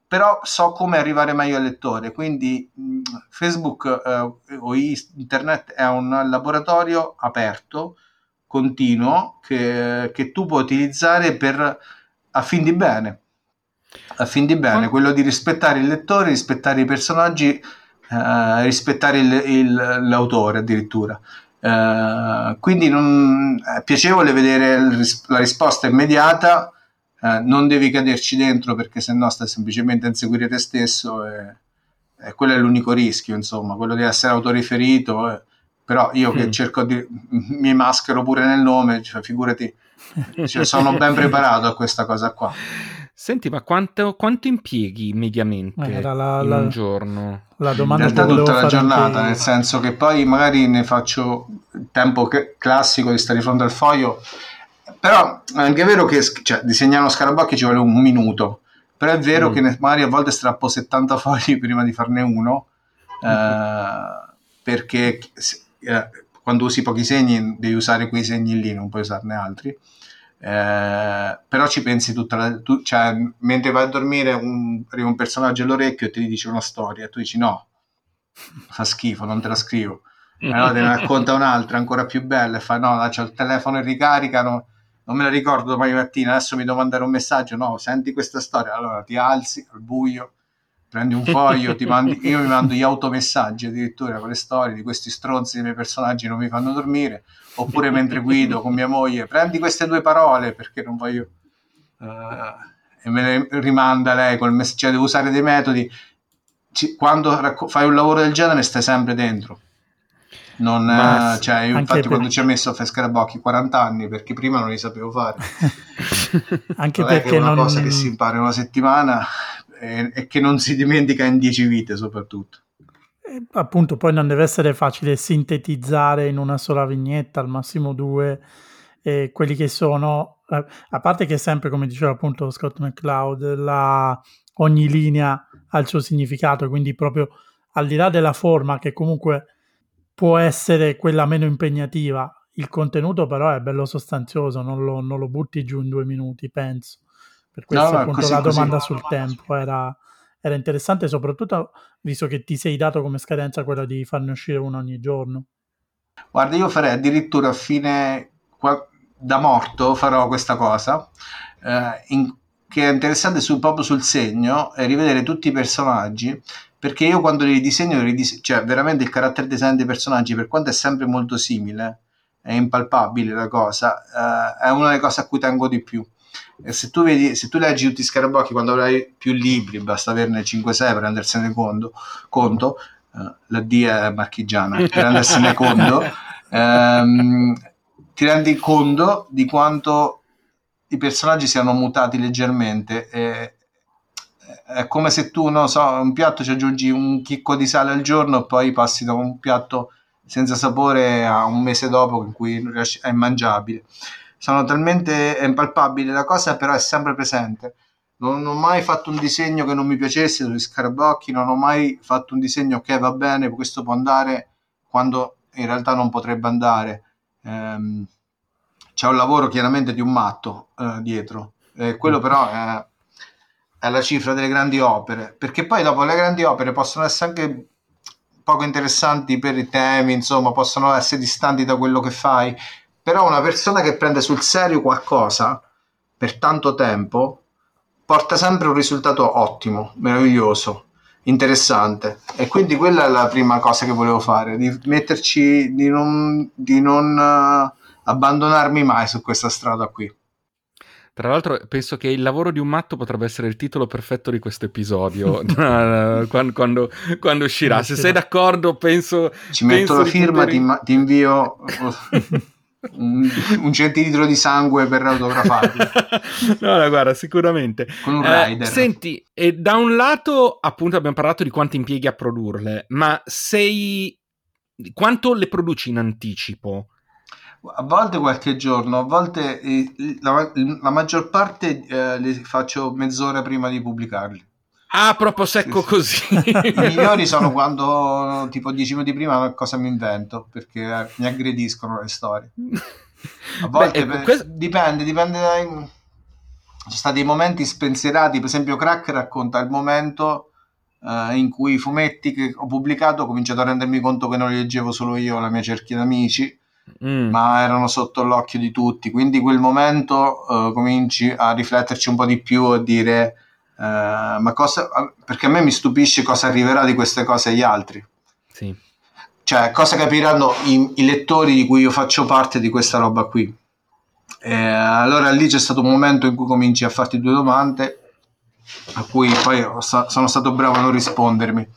però so come arrivare meglio al lettore, quindi mh, Facebook eh, o internet è un laboratorio aperto, continuo, che, che tu puoi utilizzare per, a fin di bene, a fin di bene, quello di rispettare il lettore, rispettare i personaggi, eh, rispettare il, il, l'autore addirittura. Eh, quindi non, è piacevole vedere la risposta immediata eh, non devi caderci dentro perché sennò stai semplicemente a inseguire te stesso e, e quello è l'unico rischio, insomma, quello di essere autoriferito. E, però io che mm. cerco di <laughs> mi maschero pure nel nome, cioè, figurati, cioè, sono ben <laughs> preparato a questa cosa qua. Senti, ma quanto, quanto impieghi mediamente la, in la, un giorno? La domanda in realtà tutta la giornata, nel senso che poi magari ne faccio il tempo classico di stare di fronte al foglio, però è anche vero che cioè, disegnare uno scarabocchio ci vuole un minuto, però è vero mm. che magari a volte strappo 70 fogli <laughs> prima di farne uno, eh, <laughs> perché eh, quando usi pochi segni devi usare quei segni lì, non puoi usarne altri. Eh, però ci pensi tutta la tu, cioè, mentre vai a dormire un, arriva un personaggio all'orecchio e ti dice una storia e tu dici no fa schifo non te la scrivo <laughs> allora te ne racconta un'altra ancora più bella e fa no c'è il telefono e ricaricano non me la ricordo domani mattina adesso mi devo mandare un messaggio no senti questa storia allora ti alzi al buio prendi un foglio, ti mandi, <laughs> io mi mando gli automessaggi addirittura con le storie di questi stronzi dei miei personaggi non mi fanno dormire, oppure mentre guido con mia moglie, prendi queste due parole perché non voglio... Uh, e me le rimanda lei col messaggio, cioè devo usare dei metodi. Ci, quando racco- fai un lavoro del genere stai sempre dentro. Non, Ma, uh, cioè, io infatti per... quando ci ho messo a fare scarabocchi 40 anni perché prima non li sapevo fare. <laughs> anche non perché è una non... cosa che si impara in una settimana e, e che non si dimentica in dieci vite soprattutto. E appunto poi non deve essere facile sintetizzare in una sola vignetta, al massimo due, eh, quelli che sono, eh, a parte che sempre come diceva appunto Scott McCloud, la, ogni linea ha il suo significato, quindi proprio al di là della forma che comunque può essere quella meno impegnativa, il contenuto però è bello sostanzioso, non lo, non lo butti giù in due minuti, penso. Per questo no, appunto così, la domanda così. sul tempo era, era, interessante, soprattutto visto che ti sei dato come scadenza quella di farne uscire uno ogni giorno. Guarda, io farei addirittura a fine da morto farò questa cosa. Eh, in, che è interessante sul, proprio sul segno e rivedere tutti i personaggi perché io quando li disegno, li dise- cioè veramente il carattere design dei personaggi per quanto è sempre molto simile è impalpabile la cosa eh, è una delle cose a cui tengo di più se tu, vedi, se tu leggi tutti i scarabocchi quando avrai più libri, basta averne 5-6 per rendersene conto, conto uh, la D è marchigiana, per rendersene conto, <laughs> ehm, ti rendi conto di quanto i personaggi siano mutati leggermente. E, è come se tu, non so, un piatto ci aggiungi un chicco di sale al giorno e poi passi da un piatto senza sapore a un mese dopo in cui è immangiabile sono talmente impalpabili la cosa, però è sempre presente. Non, non, ho mai fatto un disegno che non mi piacesse sugli scarabocchi, non ho mai fatto un disegno che va bene, questo può andare quando in realtà non potrebbe andare. Ehm, c'è un lavoro chiaramente di un matto eh, dietro, eh, quello però è, è, la cifra delle grandi opere, perché poi dopo le grandi opere possono essere anche poco interessanti per i temi, insomma, possono essere distanti da quello che fai, però una persona che prende sul serio qualcosa per tanto tempo porta sempre un risultato ottimo, meraviglioso, interessante. E quindi quella è la prima cosa che volevo fare, di metterci, di non, di non uh, abbandonarmi mai su questa strada qui. Tra l'altro, penso che il lavoro di un matto potrebbe essere il titolo perfetto di questo episodio <laughs> quando, quando, quando, uscirà. Se sei d'accordo, penso. Ci metto la firma, ti, ti invio. <laughs> un, un, centilitro di sangue per autografarlo. <laughs> no, no, guarda, sicuramente. Con un eh, rider. senti, e da un lato, appunto, abbiamo parlato di quanto impieghi a produrle, ma sei. Quanto le produci in anticipo? A volte qualche giorno, a volte eh, la, la, maggior parte eh, le faccio mezz'ora prima di pubblicarli. Ah, proprio secco così. I migliori <laughs> sono quando tipo dieci minuti prima cosa mi invento perché eh, mi aggrediscono le storie. A volte Beh, ecco, questo... dipende, dipende dai... Ci sono stati momenti spensierati, per esempio Crack racconta il momento uh, in cui i fumetti che ho pubblicato ho cominciato a rendermi conto che non li leggevo solo io, la mia cerchia d'amici, mm. ma erano sotto l'occhio di tutti, quindi quel momento uh, cominci a rifletterci un po' di più, a dire Uh, ma cosa, perché a me mi stupisce cosa arriverà di queste cose agli altri. Sì. Cioè, cosa capiranno i, i, lettori di cui io faccio parte di questa roba qui. E allora lì c'è stato un momento in cui cominci a farti due domande, a cui poi sono stato bravo a non rispondermi.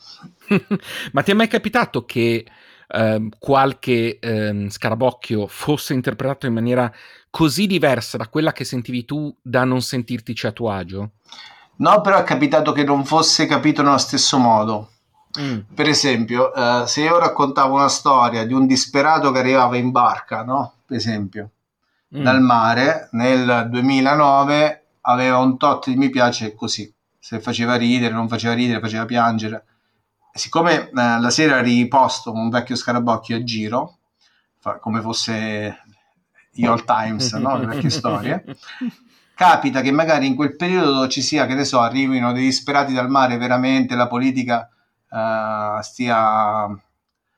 <laughs> ma ti è mai capitato che eh, qualche eh, scarabocchio fosse interpretato in maniera così diversa da quella che sentivi tu da non sentirtici a tuo agio? No, però è capitato che non fosse capito nello stesso modo. Mm. Per esempio, eh, se io raccontavo una storia di un disperato che arrivava in barca, no? Per esempio, mm. dal mare nel 2009 aveva un tot di mi piace così. Se faceva ridere, non faceva ridere, faceva piangere. Siccome eh, la sera riposto un vecchio scarabocchio a giro, fa, come fosse gli All Times, no? le vecchie <laughs> storie, capita che magari in quel periodo ci sia, che ne so, arrivino dei disperati dal mare, veramente la politica uh, stia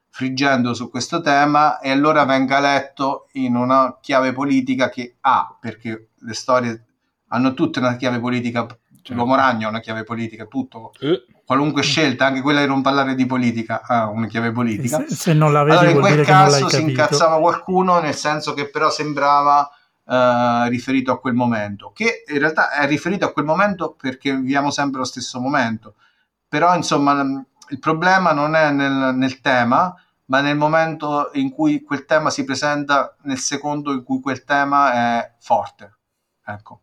friggendo su questo tema e allora venga letto in una chiave politica che ha, perché le storie hanno tutte una chiave politica, certo. l'uomo ragno ha una chiave politica, tutto, eh. Qualunque scelta, anche quella di non parlare di politica, ha una chiave politica. Se, se non la vedi, allora in quel caso si incazzava qualcuno, nel senso che però sembrava Uh, riferito a quel momento, che in realtà è riferito a quel momento perché viviamo sempre lo stesso momento, però insomma il problema non è nel, nel, tema, ma nel momento in cui quel tema si presenta, nel secondo in cui quel tema è forte. Ecco.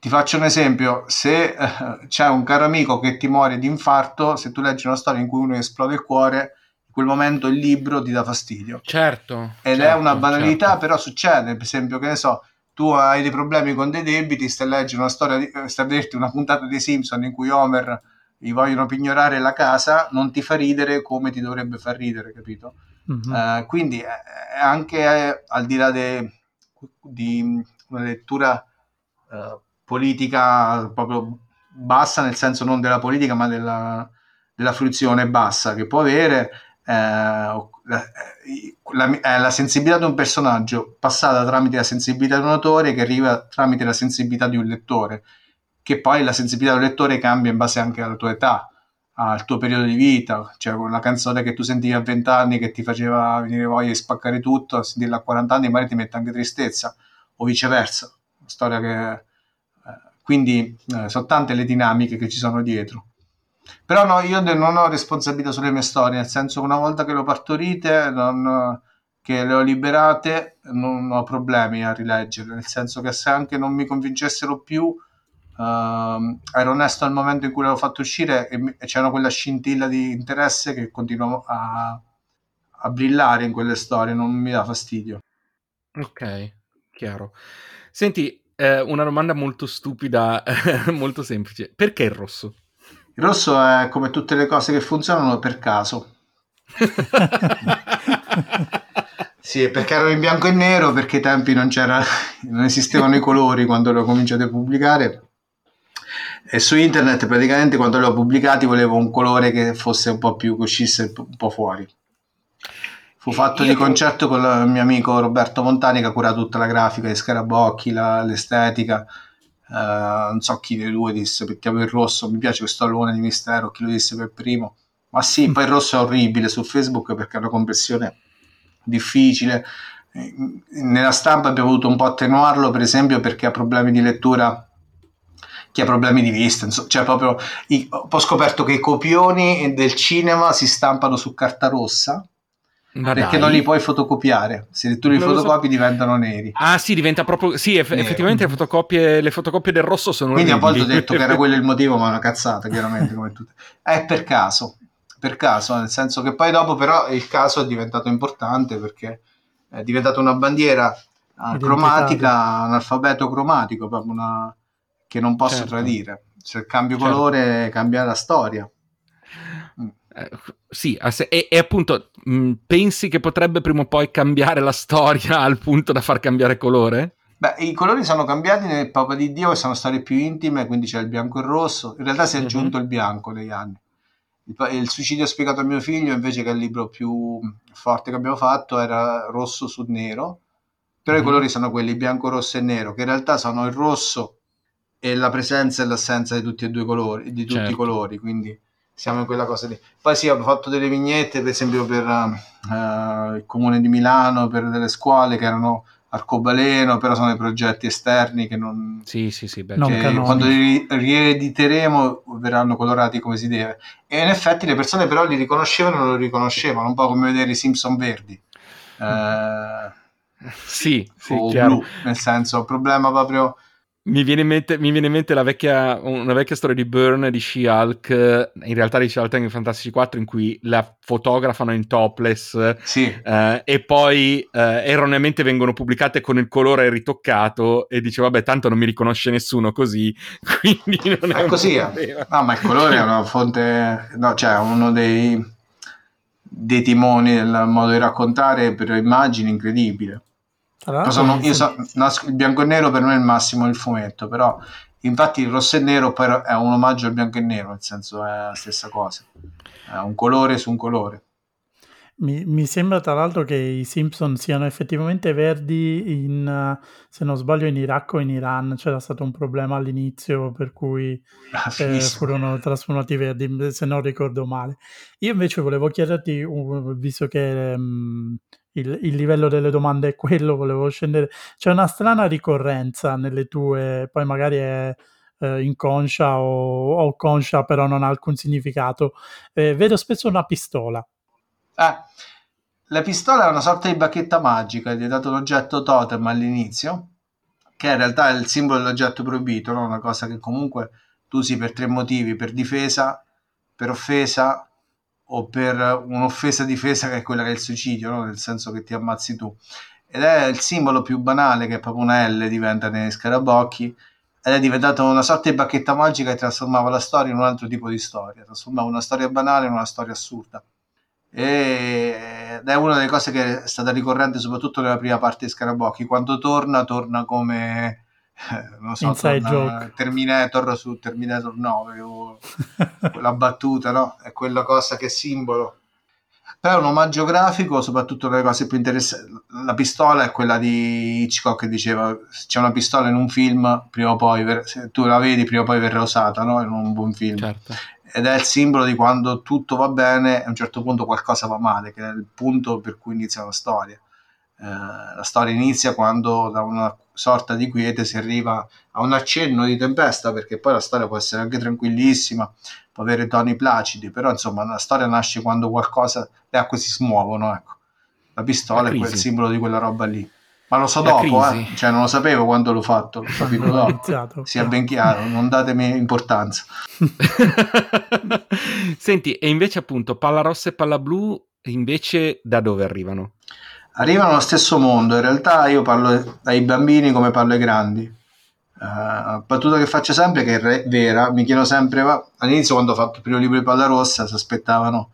Ti faccio un esempio, se uh, c'è un caro amico che ti muore di infarto, se tu leggi una storia in cui uno esplode il cuore, quel momento il libro ti dà fastidio. Certo. Ed certo, è una banalità, certo. però succede, per esempio, che ne so, tu hai dei problemi con dei debiti, stai a leggere una storia, di, stai a vederti una puntata di Simpson in cui Homer gli vogliono pignorare la casa, non ti fa ridere come ti dovrebbe far ridere, capito? Mm-hmm. Uh, quindi è anche eh, al di là de, di una lettura uh, politica proprio bassa, nel senso non della politica, ma della, della fruizione bassa che può avere, eh, la, la, è la sensibilità di un personaggio passata tramite la sensibilità di un autore che arriva tramite la sensibilità di un lettore, che poi la sensibilità del lettore cambia in base anche alla tua età, al tuo periodo di vita, cioè una canzone che tu sentivi a 20 anni che ti faceva venire voglia di spaccare tutto, sentirla a 40 anni magari ti mette anche tristezza, o viceversa, una storia che... Quindi eh, sono tante le dinamiche che ci sono dietro. Però no, io non ho responsabilità sulle mie storie, nel senso che una volta che le ho partorite, non, che le ho liberate, non ho problemi a rileggere, nel senso che se anche non mi convincessero più, uh, ero onesto al momento in cui le ho fatto uscire e, e c'era quella scintilla di interesse che continua a, a brillare in quelle storie, non mi dà fastidio. Ok, chiaro. Senti, eh, una domanda molto stupida, <laughs> molto semplice. Perché il rosso? Il rosso è come tutte le cose che funzionano per caso. <laughs> sì, perché ero in bianco e nero, perché ai tempi non, non esistevano i colori quando le ho cominciato a pubblicare. E su internet praticamente quando le ho pubblicati volevo un colore che fosse un po' più, che uscisse un po' fuori. Fu fatto di concerto con il mio amico Roberto Montani che ha curato tutta la grafica, gli scarabocchi, la, l'estetica Uh, non so chi dei due disse mettiamo il rosso, mi piace questo allone di mistero, chi lo disse per primo. Ma sì, poi il rosso è orribile su Facebook perché è una compressione difficile. Nella stampa abbiamo dovuto un po' attenuarlo, per esempio, perché ha problemi di lettura chi ha problemi di vista, insomma, cioè proprio i, ho scoperto che i copioni del cinema si stampano su carta rossa ma perché dai. non li puoi fotocopiare. Se tu li non fotocopi so. diventano neri. Ah, sì, diventa proprio. Sì, eff- effettivamente le fotocopie, le fotocopie, del rosso sono. Quindi orribili. a volte ho detto che era quello il motivo, ma è una cazzata, chiaramente, come tutte. È per caso. Per caso, nel senso che poi dopo, però, il caso è diventato importante perché è diventata una bandiera uh, cromatica, un alfabeto cromatico, proprio una che non posso certo. tradire. Se cambio certo. colore, cambia la storia. Sì, e, e appunto mh, mm, pensi che potrebbe prima o poi cambiare la storia <laughs> al punto da far cambiare colore? Beh, i colori sono cambiati nel Papa di Dio, che sono storie più intime, quindi c'è il bianco e il rosso. In realtà si è mhm. aggiunto mm-hmm. il bianco negli anni. Il, il, suicidio spiegato a mio figlio, invece che il libro più forte che abbiamo fatto, era rosso su nero. Però mm-hmm. i mhm. colori sono quelli bianco, rosso e nero, che in realtà sono il rosso e la presenza e l'assenza di tutti e due colori, di tutti certo. i colori. Quindi siamo in quella cosa lì. Poi sì, ho fatto delle vignette, per esempio, per uh, il comune di Milano, per delle scuole che erano arcobaleno, però sono dei progetti esterni che non... Sì, sì, sì, beh, quando li riediteremo verranno colorati come si deve. E in effetti le persone però li riconoscevano e non lo riconoscevano, un po' come vedere i Simpson verdi. Eh, Sì, sì, o blu, nel senso, il problema proprio... Mi viene in mente, mi viene in mente la vecchia, una vecchia storia di Burn di She-Hulk, in realtà di She-Hulk in Fantasy 4, in cui la fotografano in topless Sì, eh, e poi eh, erroneamente vengono pubblicate con il colore ritoccato e dice vabbè tanto non mi riconosce nessuno così, <laughs> quindi non è, è così. eh. problema. No, ma il colore è una fonte, no, cioè uno dei, dei timoni del modo di raccontare per immagini incredibile. L'altro, sono- io so- il bianco e nero per me è il massimo del fumetto, però infatti il rosso e nero è un omaggio al bianco e nero, nel senso è la stessa cosa, è un colore su un colore. Mi, mi sembra tra l'altro che i Simpson siano effettivamente verdi in, se non sbaglio, in Iraq o in Iran. C'era stato un problema all'inizio per cui Ah, eh, furono trasformati verdi, se non ricordo male. Io invece volevo chiederti, visto che mm, il, il livello delle domande è quello, volevo scendere. C'è una strana ricorrenza nelle tue, poi magari è eh, inconscia o, o conscia, però non ha alcun significato. Eh, vedo spesso una pistola. Eh, la pistola è una sorta di bacchetta magica, gli è dato l'oggetto totem all'inizio, che in realtà è il simbolo dell'oggetto proibito, no? una cosa che comunque tu usi per tre motivi, per difesa, per offesa o per un'offesa difesa che è quella che è il suicidio, no? nel senso che ti ammazzi tu. Ed è il simbolo più banale che è proprio una L diventa nei scarabocchi ed è diventata una sorta di bacchetta magica che trasformava la storia in un altro tipo di storia, trasformava una storia banale in una storia assurda ed è una delle cose che è stata ricorrente soprattutto nella prima parte di Scarabocchi quando torna torna come eh, non so, torna. Terminator su Terminator 9 o quella battuta no? è quella cosa che è simbolo però è un omaggio grafico soprattutto le cose più interessanti la pistola è quella di Hitchcock che diceva se c'è una pistola in un film prima o poi ver- se tu la vedi prima o poi verrà usata no? in un buon film Certo. Ed è il simbolo di quando tutto va bene e a un certo punto qualcosa va male, che è il punto per cui inizia la storia. Eh, la storia inizia quando da una sorta di quiete si arriva a un accenno di tempesta, perché poi la storia può essere anche tranquillissima, può avere toni placidi, però insomma la storia nasce quando qualcosa, le acque si smuovono, ecco. La pistola La è quel simbolo di quella roba lì. Ma lo so dopo, eh. cioè non lo sapevo quando l'ho fatto, <laughs> l'ho capito dopo. iniziato. Sia ben chiaro, non datemi importanza. <laughs> Senti, e invece appunto palla rossa e palla blu invece da dove arrivano? arrivano allo stesso mondo. In realtà io parlo ai bambini come parlo ai grandi. Uh, battuta che faccio sempre, che è re- vera, mi chiedo sempre, all'inizio quando ho fatto il primo libro di Palla Rossa si aspettavano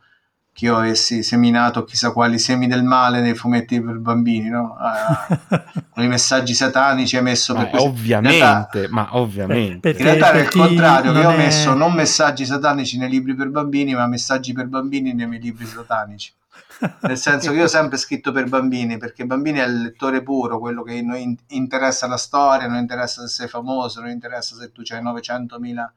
che io avessi seminato chissà quali semi del male nei fumetti per bambini, no? Uh, <laughs> con i messaggi satanici hai messo Ma per questo. ovviamente, In realtà- ma ovviamente. Perché- in realtà era il contrario, che io ho è- messo non messaggi satanici nei libri per bambini, ma messaggi per bambini nei miei libri satanici. Nel senso che io ho sempre scritto per bambini, perché i bambini è il lettore puro, quello che non in- interessa la storia, non interessa se sei famoso, non interessa se tu hai 900.000.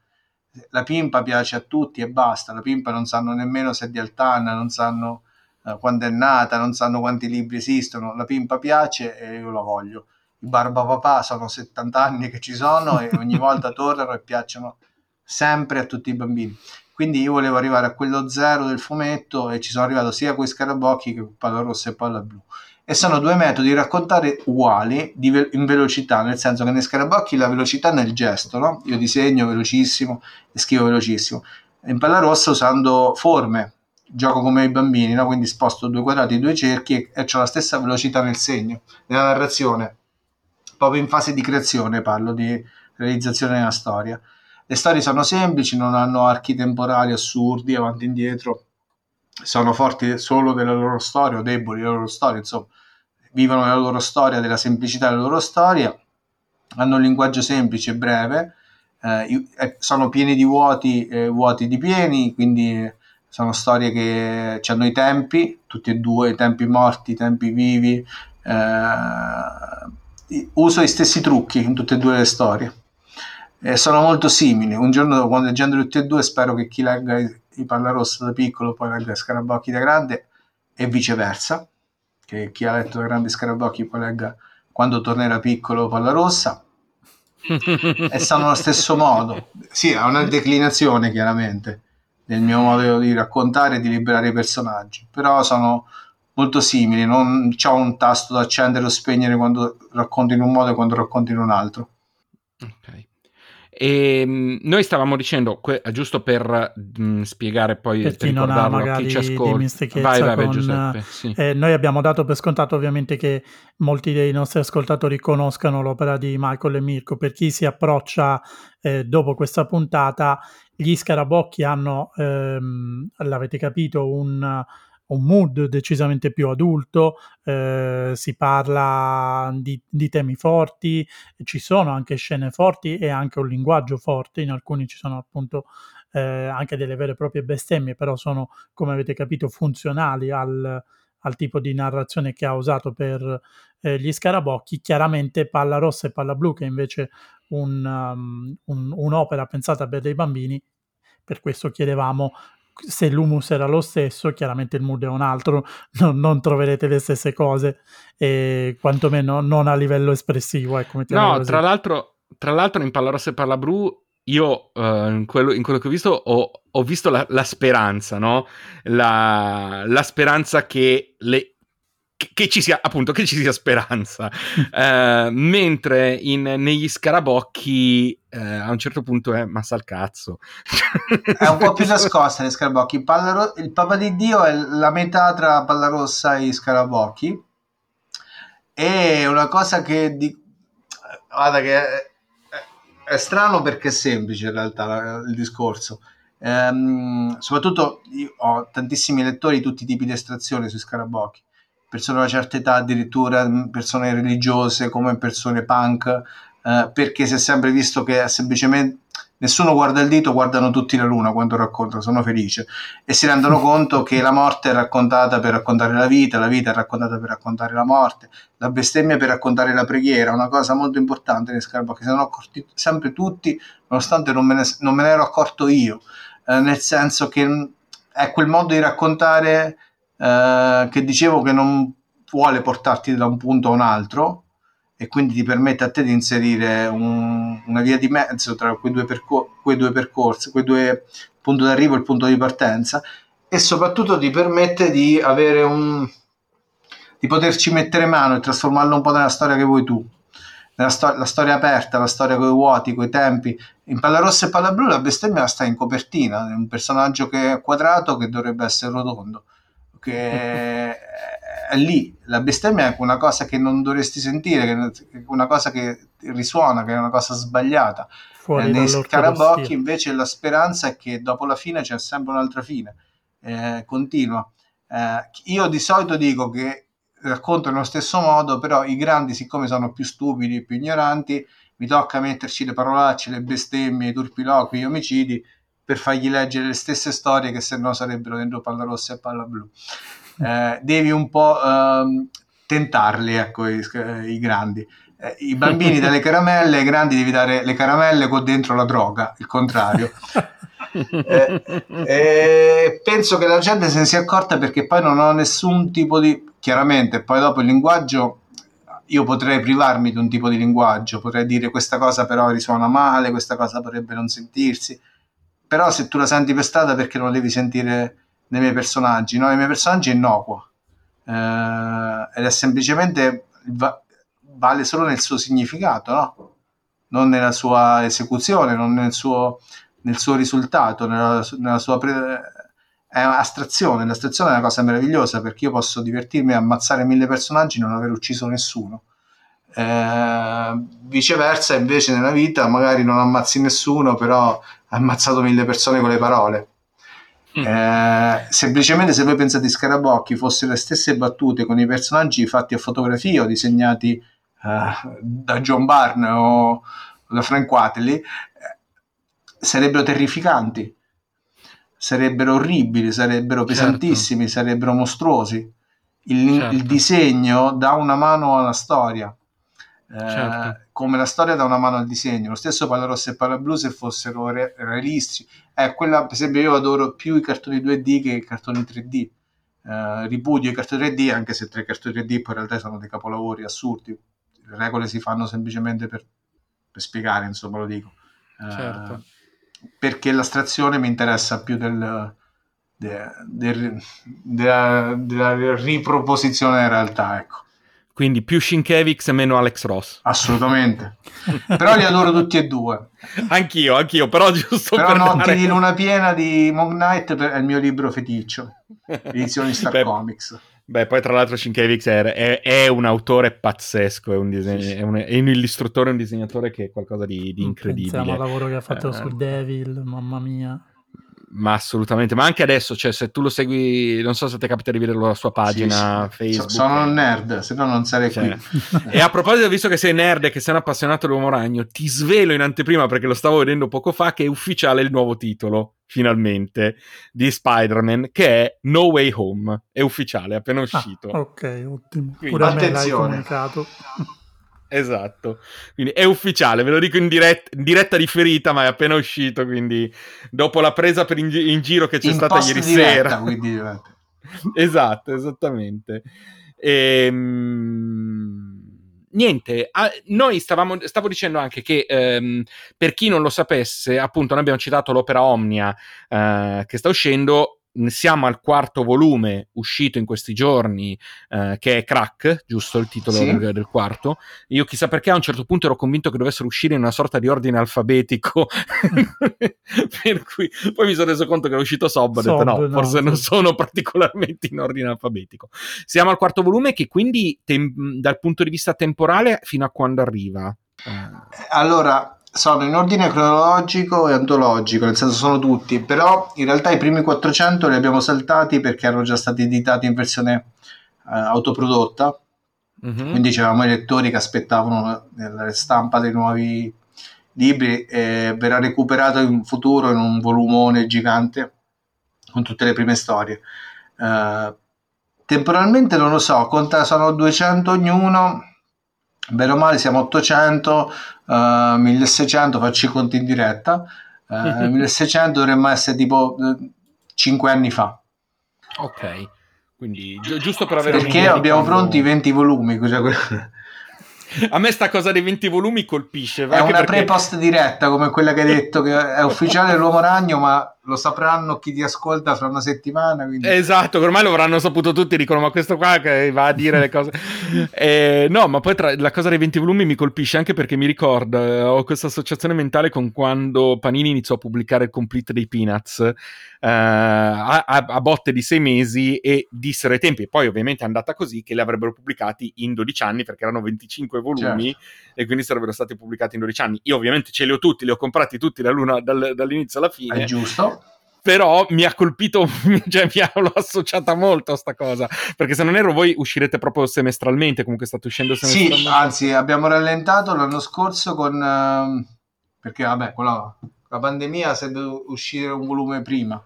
La pimpa piace a tutti e basta. La pimpa non sanno nemmeno se è di Altanna, non sanno eh, quando è nata, non sanno quanti libri esistono. La pimpa piace e io la voglio. I Barbapapà sono 70 anni che ci sono e ogni <laughs> volta tornano e piacciono sempre a tutti i bambini. Quindi io volevo arrivare a quello zero del fumetto e ci sono arrivato sia con i scarabocchi che con palla rossa e palla blu. E sono due metodi di raccontare uguali ve- in velocità, nel senso che nei scarabocchi la velocità nel gesto, no? Io disegno velocissimo e scrivo velocissimo. In palla rossa usando forme, gioco come i bambini, no? quindi sposto due quadrati, due cerchi e, e ho la stessa velocità nel segno, nella narrazione. Proprio in fase di creazione parlo di realizzazione della storia. Le storie sono semplici, non hanno archi temporali assurdi, avanti e indietro, sono forti solo della loro storia o deboli della loro storia, insomma, vivono la loro storia, della semplicità della loro storia, hanno un linguaggio semplice e breve, eh, eh, sono pieni di vuoti, eh, vuoti di pieni, quindi sono storie che hanno i tempi, tutti e due, i tempi morti, i tempi vivi, eh, uso gli stessi trucchi in tutte e due le storie. Eh, sono molto simili. Un giorno, quando leggendo tutti e due, spero che chi legga i, i Palla Rossa da piccolo poi legga Scarabocchi da grande e viceversa. Che chi ha letto da grande Scarabocchi poi legga quando tornerà piccolo Pallarossa <laughs> e stanno allo stesso modo. Sì, ha una declinazione chiaramente nel mio modo di raccontare e di liberare i personaggi, però sono molto simili, non c'è un tasto da accendere o spegnere quando racconto in un modo e quando racconto in un altro. Ok. E ehm, noi stavamo dicendo, que- giusto per mh, mm, spiegare poi per chi non ha magari chi ci ascolta, vai, vai, vai, Giuseppe, sì. eh, noi abbiamo dato per scontato ovviamente che molti dei nostri ascoltatori conoscano l'opera di Michael e Mirko. Per chi si approccia eh, dopo questa puntata, gli Scarabocchi hanno, ehm, l'avete capito, un un mood decisamente più adulto, eh, si parla di, di, temi forti, ci sono anche scene forti e anche un linguaggio forte, in alcuni ci sono appunto eh, anche delle vere e proprie bestemmie, però sono, come avete capito, funzionali al, al tipo di narrazione che ha usato per eh, gli scarabocchi. Chiaramente Palla Rossa e Palla Blu, che è invece un, um, un, un'opera pensata per dei bambini, per questo chiedevamo se l'humus era lo stesso, chiaramente il mood è un altro, non, non troverete le stesse cose, e quantomeno non a livello espressivo. Ecco, no, tra l'altro, tra l'altro in Pallarossa e Pallabru io uh, in, quello, in, quello, che ho visto ho, ho visto la, la, speranza, no? La, la speranza che le, che ci sia appunto che ci sia speranza. Uh, <laughs> mentre in, negli scarabocchi uh, a un certo punto è massa al cazzo è un po' più nascosta negli scarabocchi. Pallaro- il Papa di Dio è la metà tra Pallarossa e scarabocchi. E una cosa che di... guarda che è, è, è, strano perché è semplice in realtà il discorso. Um, soprattutto io ho tantissimi lettori di tutti i tipi di estrazione sui scarabocchi persone di una certa età, addirittura persone religiose come persone punk, eh, perché si è sempre visto che semplicemente nessuno guarda il dito, guardano tutti la luna quando raccontano, sono felice. E si rendono <laughs> conto che la morte è raccontata per raccontare la vita, la vita è raccontata per raccontare la morte, la bestemmia per raccontare la preghiera, una cosa molto importante nei Scarabocchi, se ne hanno accorti sempre tutti, nonostante non me ne, non me ne ero accorto io, eh, nel senso che è quel modo di raccontare eh, che dicevo che non vuole portarti da un punto a un altro e quindi ti permette a te di inserire un, una via di mezzo tra quei due, percor- quei due percorsi, quei due punti d'arrivo e il punto di partenza e soprattutto ti permette di avere un di poterci mettere mano e trasformarlo un po' nella storia che vuoi tu sto- la storia aperta, la storia con i vuoti, con i tempi. In Palla Rossa e Palla Blu la bestemmia sta in copertina, è un personaggio che è quadrato che dovrebbe essere rotondo che è lì. La bestemmia è una cosa che non dovresti sentire, che è una cosa che risuona, che è una cosa sbagliata. Fuori eh, nei scarabocchi invece la speranza è che dopo la fine c'è sempre un'altra fine, eh, continua. Eh, io di solito dico che racconto nello stesso modo, però i grandi, siccome sono più stupidi, più ignoranti, mi tocca metterci le parolacce, le bestemmie, i turpiloqui, gli omicidi, per fargli leggere le stesse storie che se no sarebbero dentro palla rossa e palla blu. Eh, devi un po' ehm, tentarli, ecco, i, i grandi. Eh, I bambini dalle caramelle, ai grandi devi dare le caramelle con dentro la droga, il contrario. <laughs> eh, eh, penso che la gente se ne sia accorta perché poi non ho nessun tipo di chiaramente poi dopo il linguaggio io potrei privarmi di un tipo di linguaggio potrei dire questa cosa però risuona male questa cosa potrebbe non sentirsi però se tu la senti per strada perché non la devi sentire nei miei personaggi, no? Nei miei personaggi è innocua eh, ed è semplicemente va- vale solo nel suo significato, no? Non nella sua esecuzione, non nel suo, nel suo risultato, nella, nella sua pre- è astrazione. L'astrazione è una cosa meravigliosa perché io posso divertirmi a ammazzare mille personaggi e non aver ucciso nessuno. Eh, viceversa, invece, nella vita magari non ammazzi nessuno, però ammazzato mille persone con le parole. Mm. Eh, semplicemente se voi pensate di Scarabocchi fossero le stesse battute con i personaggi fatti a fotografia o disegnati eh, da John Barne o da Frank Wateley eh, sarebbero terrificanti sarebbero orribili sarebbero certo. pesantissimi certo. sarebbero mostruosi il, certo. il disegno dà una mano alla storia certo. Eh, come la storia dà una mano al disegno. Lo stesso Palla Rossa e Palla Blu se fossero re- realistici. Eh, quella, per esempio, io adoro più i cartoni 2D che i cartoni 3D. Eh, ripudio i cartoni 3D, anche se tre cartoni 3D poi in realtà sono dei capolavori assurdi. le regole si fanno semplicemente per, per spiegare, insomma lo dico. Certo. Eh, perché l'astrazione mi interessa più del, de, de, della, della riproposizione in realtà, ecco. Quindi più Shinkevix e meno Alex Ross. Assolutamente. però li adoro tutti e due. Anch'io, anch'io, però giusto però per Notti dare... di Luna Piena di Moon Knight è il mio libro feticcio. Edizioni Star Beh, Comics. Beh, poi tra l'altro Shinkevix è, è, è, un autore pazzesco, è un, disegno, è, un, è un illustatore, un disegnatore che è qualcosa di, di incredibile. Pensiamo al lavoro che ha fatto eh, su Devil, mamma mia. Ma assolutamente, ma anche adesso, cioè se tu lo segui, non so se ti capita di vedere la sua pagina sì. Facebook. Sono un nerd, se no non sarei cioè. qui. <laughs> e a proposito, visto che sei nerd e che sei un appassionato dell'uomo ragno, ti svelo in anteprima perché lo stavo vedendo poco fa che è ufficiale il nuovo titolo, finalmente, di Spider-Man, che è No Way Home. È ufficiale, è appena uscito. Ah, ok, ottimo. Quindi, Pure a me l'hai attenzione. <laughs> Esatto, quindi è ufficiale, ve lo dico in, diretta, in diretta differita, ma è appena uscito, quindi dopo la presa per in, in giro che c'è in stata ieri diretta, sera. Quindi... <laughs> esatto, esattamente. Ehm, niente, a, noi stavamo, stavo dicendo anche che ehm, per chi non lo sapesse, appunto, noi abbiamo citato l'opera Omnia eh, che sta uscendo. Siamo al quarto volume uscito in questi giorni, eh, che è Crack, giusto il titolo Sì. del, del quarto. Io chissà perché a un certo punto ero convinto che dovessero uscire in una sorta di ordine alfabetico, <laughs> per cui poi mi sono reso conto che era uscito Sob, ho detto no, no, forse non sono particolarmente in ordine alfabetico. Siamo al quarto volume che quindi tem- dal punto di vista temporale fino a quando arriva? Eh, Allora, sono in ordine cronologico e antologico, nel senso sono tutti, però in realtà i primi 400 li abbiamo saltati perché erano già stati editati in versione eh, autoprodotta, mhm. quindi c'erano i lettori che aspettavano la stampa dei nuovi libri e verrà recuperato in futuro in un volumone gigante con tutte le prime storie. Eh, temporalmente non lo so, conta sono 200 ognuno, bene o male siamo 800, eh, 1600, faccio i conti in diretta, eh, <laughs> 1600 dovremmo essere tipo 5 anni fa. Ok, quindi gi- giusto per avere Perché abbiamo quando- pronti 20 volumi. cioè <laughs> A me sta cosa dei 20 volumi colpisce. È una perché- pre-post diretta come quella che hai detto che è ufficiale l'uomo ragno, ma lo sapranno chi ti ascolta fra una settimana. Quindi... Esatto, ormai lo avranno saputo tutti, dicono ma questo qua che va a dire le cose... <laughs> Eh, no, ma poi tra, la cosa dei 20 volumi mi colpisce anche perché mi ricorda, eh, ho questa associazione mentale con quando Panini iniziò a pubblicare il complete dei Peanuts eh, a, a- a botte di sei mesi e dissero ai tempi, e poi ovviamente è andata così, che li avrebbero pubblicati in 12 anni perché erano 25 volumi e quindi sarebbero stati pubblicati in 12 anni. Io ovviamente ce li ho tutti, li ho comprati tutti dall'inizio alla fine È giusto. Però mi ha colpito, <laughs> cioè mi ha, <laughs> l'ho associata molto a sta cosa, perché se non erro voi uscirete proprio semestralmente, comunque state uscendo Sì, semestralmente. anzi, abbiamo rallentato l'anno scorso con... ehm, perché vabbè, con la, la pandemia dovuto uscire un volume prima.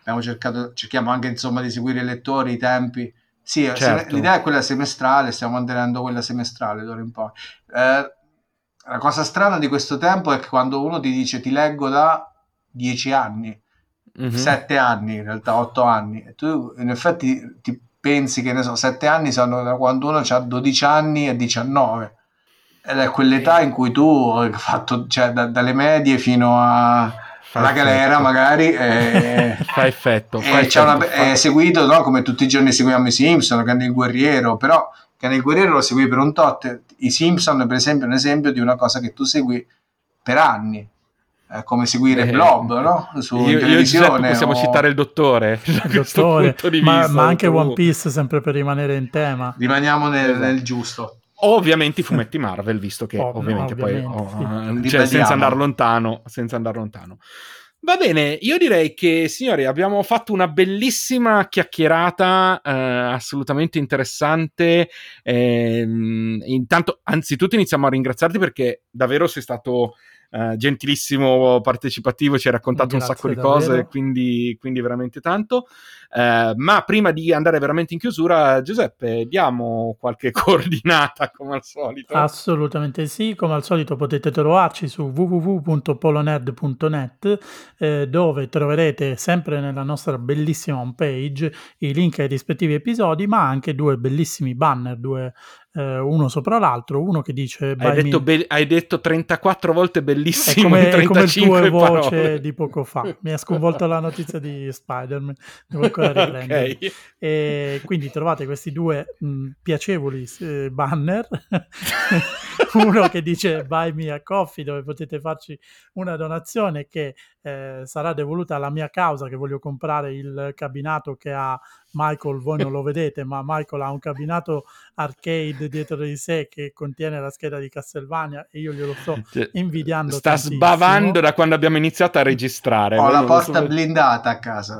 Abbiamo cercato, cerchiamo anche insomma di seguire i lettori, i tempi. Sì, Certo. sem- l'idea è quella semestrale, stiamo mantenendo quella semestrale d'ora in poi. Eh, la cosa strana di questo tempo è che quando uno ti dice ti leggo da 10 anni, Mhm. 7 anni, in realtà 8 anni, e tu in effetti ti pensi che ne so, 7 anni sono da quando uno ha 12 anni e 19. Ed è quell'età in cui tu hai fatto, cioè, da- dalle medie fino a- Fa alla galera effetto. magari e, <laughs> Fa effetto. fa e c'è una- effetto, fa- è seguito no? come tutti i giorni seguiamo i Simpson, Cane il Guerriero, però Cane il Guerriero lo segui per un tot. I Simpson, per esempio, è un esempio di una cosa che tu segui per anni. È come seguire Eh, Blob, no? Su Io, io televisione. Giuseppe possiamo o- citare il dottore <laughs> questo Dottore, punto di ma, vista. ma anche Tu- One Piece, sempre per rimanere in tema. Rimaniamo nel, Esatto. nel giusto. Ovviamente i <laughs> fumetti Marvel, visto che Ovvio, ovviamente, poi ovviamente, oh, sì. cioè, senza andare lontano, senza andare lontano. Va bene, io direi che signori abbiamo fatto una bellissima chiacchierata, eh, assolutamente interessante. Ehm, intanto, anzitutto iniziamo a ringraziarti perché davvero sei stato eh, gentilissimo, partecipativo, ci hai raccontato un Grazie sacco di davvero. cose, quindi, quindi veramente tanto. Eh, ma prima di andare veramente in chiusura, Giuseppe, diamo qualche <laughs> coordinata come al solito. Assolutamente sì, come al solito potete trovarci su www.polonerd.net eh, dove troverete sempre nella nostra bellissima homepage i link ai rispettivi episodi ma anche due bellissimi banner, due eh, uno sopra l'altro, uno che dice... Hai detto, be- hai detto, 34 volte bellissimo. È come, è come il tuo voce di poco fa. Mi ha sconvolto la notizia di Spider-Man, devo ancora <laughs> riprendere. okay. E quindi trovate questi due mh, piacevoli eh, banner. <laughs> <laughs> uno che dice buy me a coffee dove potete farci una donazione che eh, sarà devoluta alla mia causa che voglio comprare il cabinato che ha Michael, voi non lo <laughs> vedete, ma Michael ha un cabinato arcade dietro di sé che contiene la scheda di Castlevania e io glielo sto cioè, invidiando. Sta tantissimo. sbavando da quando abbiamo iniziato a registrare. Ho la porta so... blindata a casa.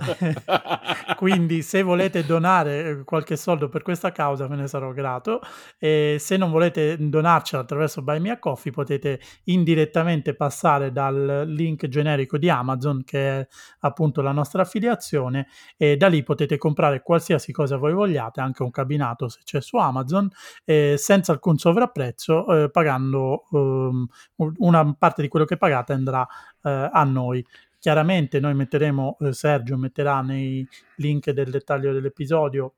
<laughs> Quindi se volete donare eh, qualche soldo per questa causa ve ne sarò grato e se non volete donarcela attraverso Buy Me a Coffee potete indirettamente passare dal link generico di Amazon che è appunto la nostra affiliazione e da lì potete comprare qualsiasi cosa voi vogliate, anche un cabinato se c'è su Amazon, eh, senza alcun sovrapprezzo, eh, pagando um, una parte di quello che pagate andrà eh, a noi. Chiaramente noi metteremo, eh, Sergio metterà nei link del dettaglio dell'episodio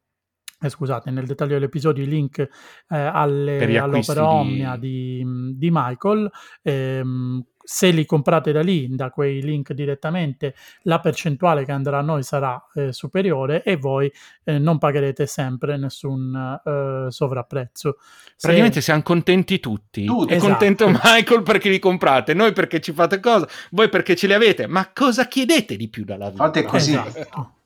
eh, scusate, nel dettaglio dell'episodio i link eh, alle, all'opera Omnia di, di Michael. Ehm, se li comprate da lì, da quei link direttamente, la percentuale che andrà a noi sarà eh, superiore e voi eh, non pagherete sempre nessun eh, sovrapprezzo. Praticamente siamo contenti tutti. tutti. È esatto. contento Michael perché li comprate, noi perché ci fate cosa, voi perché ce li avete. Ma cosa chiedete di più dalla vita? Fate così. Esatto.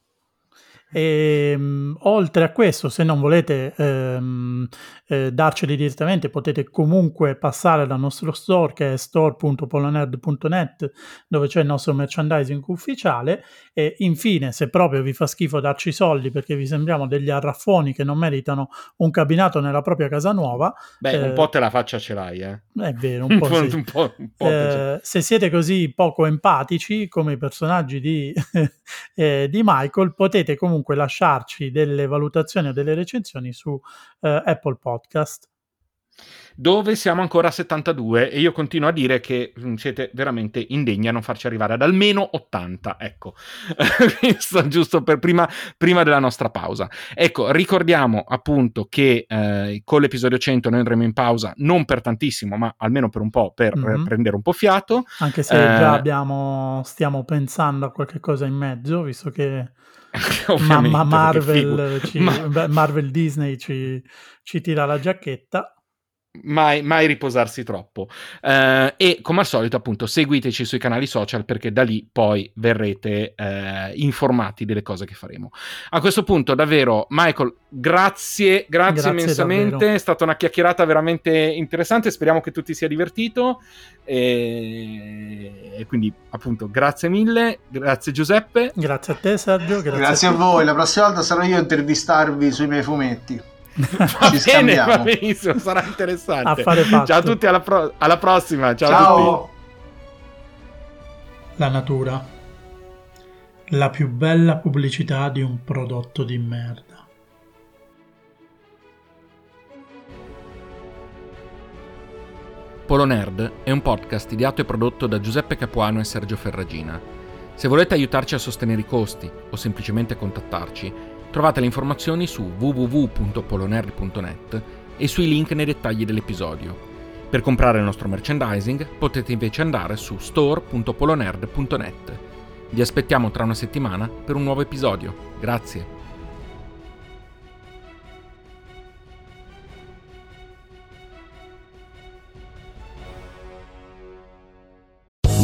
E, um, oltre a questo, se non volete um, eh, darceli direttamente, potete comunque passare dal nostro store che è store.polonerd.net dove c'è il nostro merchandising ufficiale. E infine, se proprio vi fa schifo darci soldi perché vi sembriamo degli arraffoni che non meritano un cabinato nella propria casa nuova, beh, eh, un po' te la faccia ce l'hai, eh. È vero, <laughs> un po'. sì. un po', un po eh, se siete così poco empatici come i personaggi di, <laughs> eh, di Michael, potete comunque comunque lasciarci delle valutazioni o delle recensioni su eh, Apple Podcast dove siamo ancora a 72 e io continuo a dire che mm, siete veramente indegni a non farci arrivare ad almeno 80, ecco, <laughs> questo giusto per prima, prima, della nostra pausa. Ecco, ricordiamo appunto che eh, con l'episodio 100 noi andremo in pausa non per tantissimo, ma almeno per un po' per mm-hmm. prendere un po' fiato. Anche se eh, già abbiamo, stiamo pensando a qualche cosa in mezzo, visto che <laughs> Mamma Marvel, ci, Ma... Marvel Disney ci, ci tira la giacchetta mai, mai riposarsi troppo. Uh, e come al solito, appunto, seguiteci sui canali social perché da lì poi verrete uh, informati delle cose che faremo. A questo punto, davvero, Michael, grazie, grazie, grazie immensamente. Davvero. È stata una chiacchierata veramente interessante. Speriamo che tu ti sia divertito. E, e quindi, appunto, grazie mille. Grazie, Giuseppe. Grazie a te, Sergio. Grazie, grazie a, a voi. La prossima volta sarò io a intervistarvi sui miei fumetti. Va Ci bene, va benissimo, sarà interessante. Ciao a tutti, alla, pro- alla prossima. Ciao, Ciao. La natura. La più bella pubblicità di un prodotto di merda. Polo Nerd è un podcast ideato e prodotto da Giuseppe Capuano e Sergio Ferragina. Se volete aiutarci a sostenere i costi o semplicemente contattarci, Trovate le informazioni su www.polonerdi.net e sui link nei dettagli dell'episodio. Per comprare il nostro merchandising potete invece andare su store.polonerd.net. Vi aspettiamo tra una settimana per un nuovo episodio. Grazie.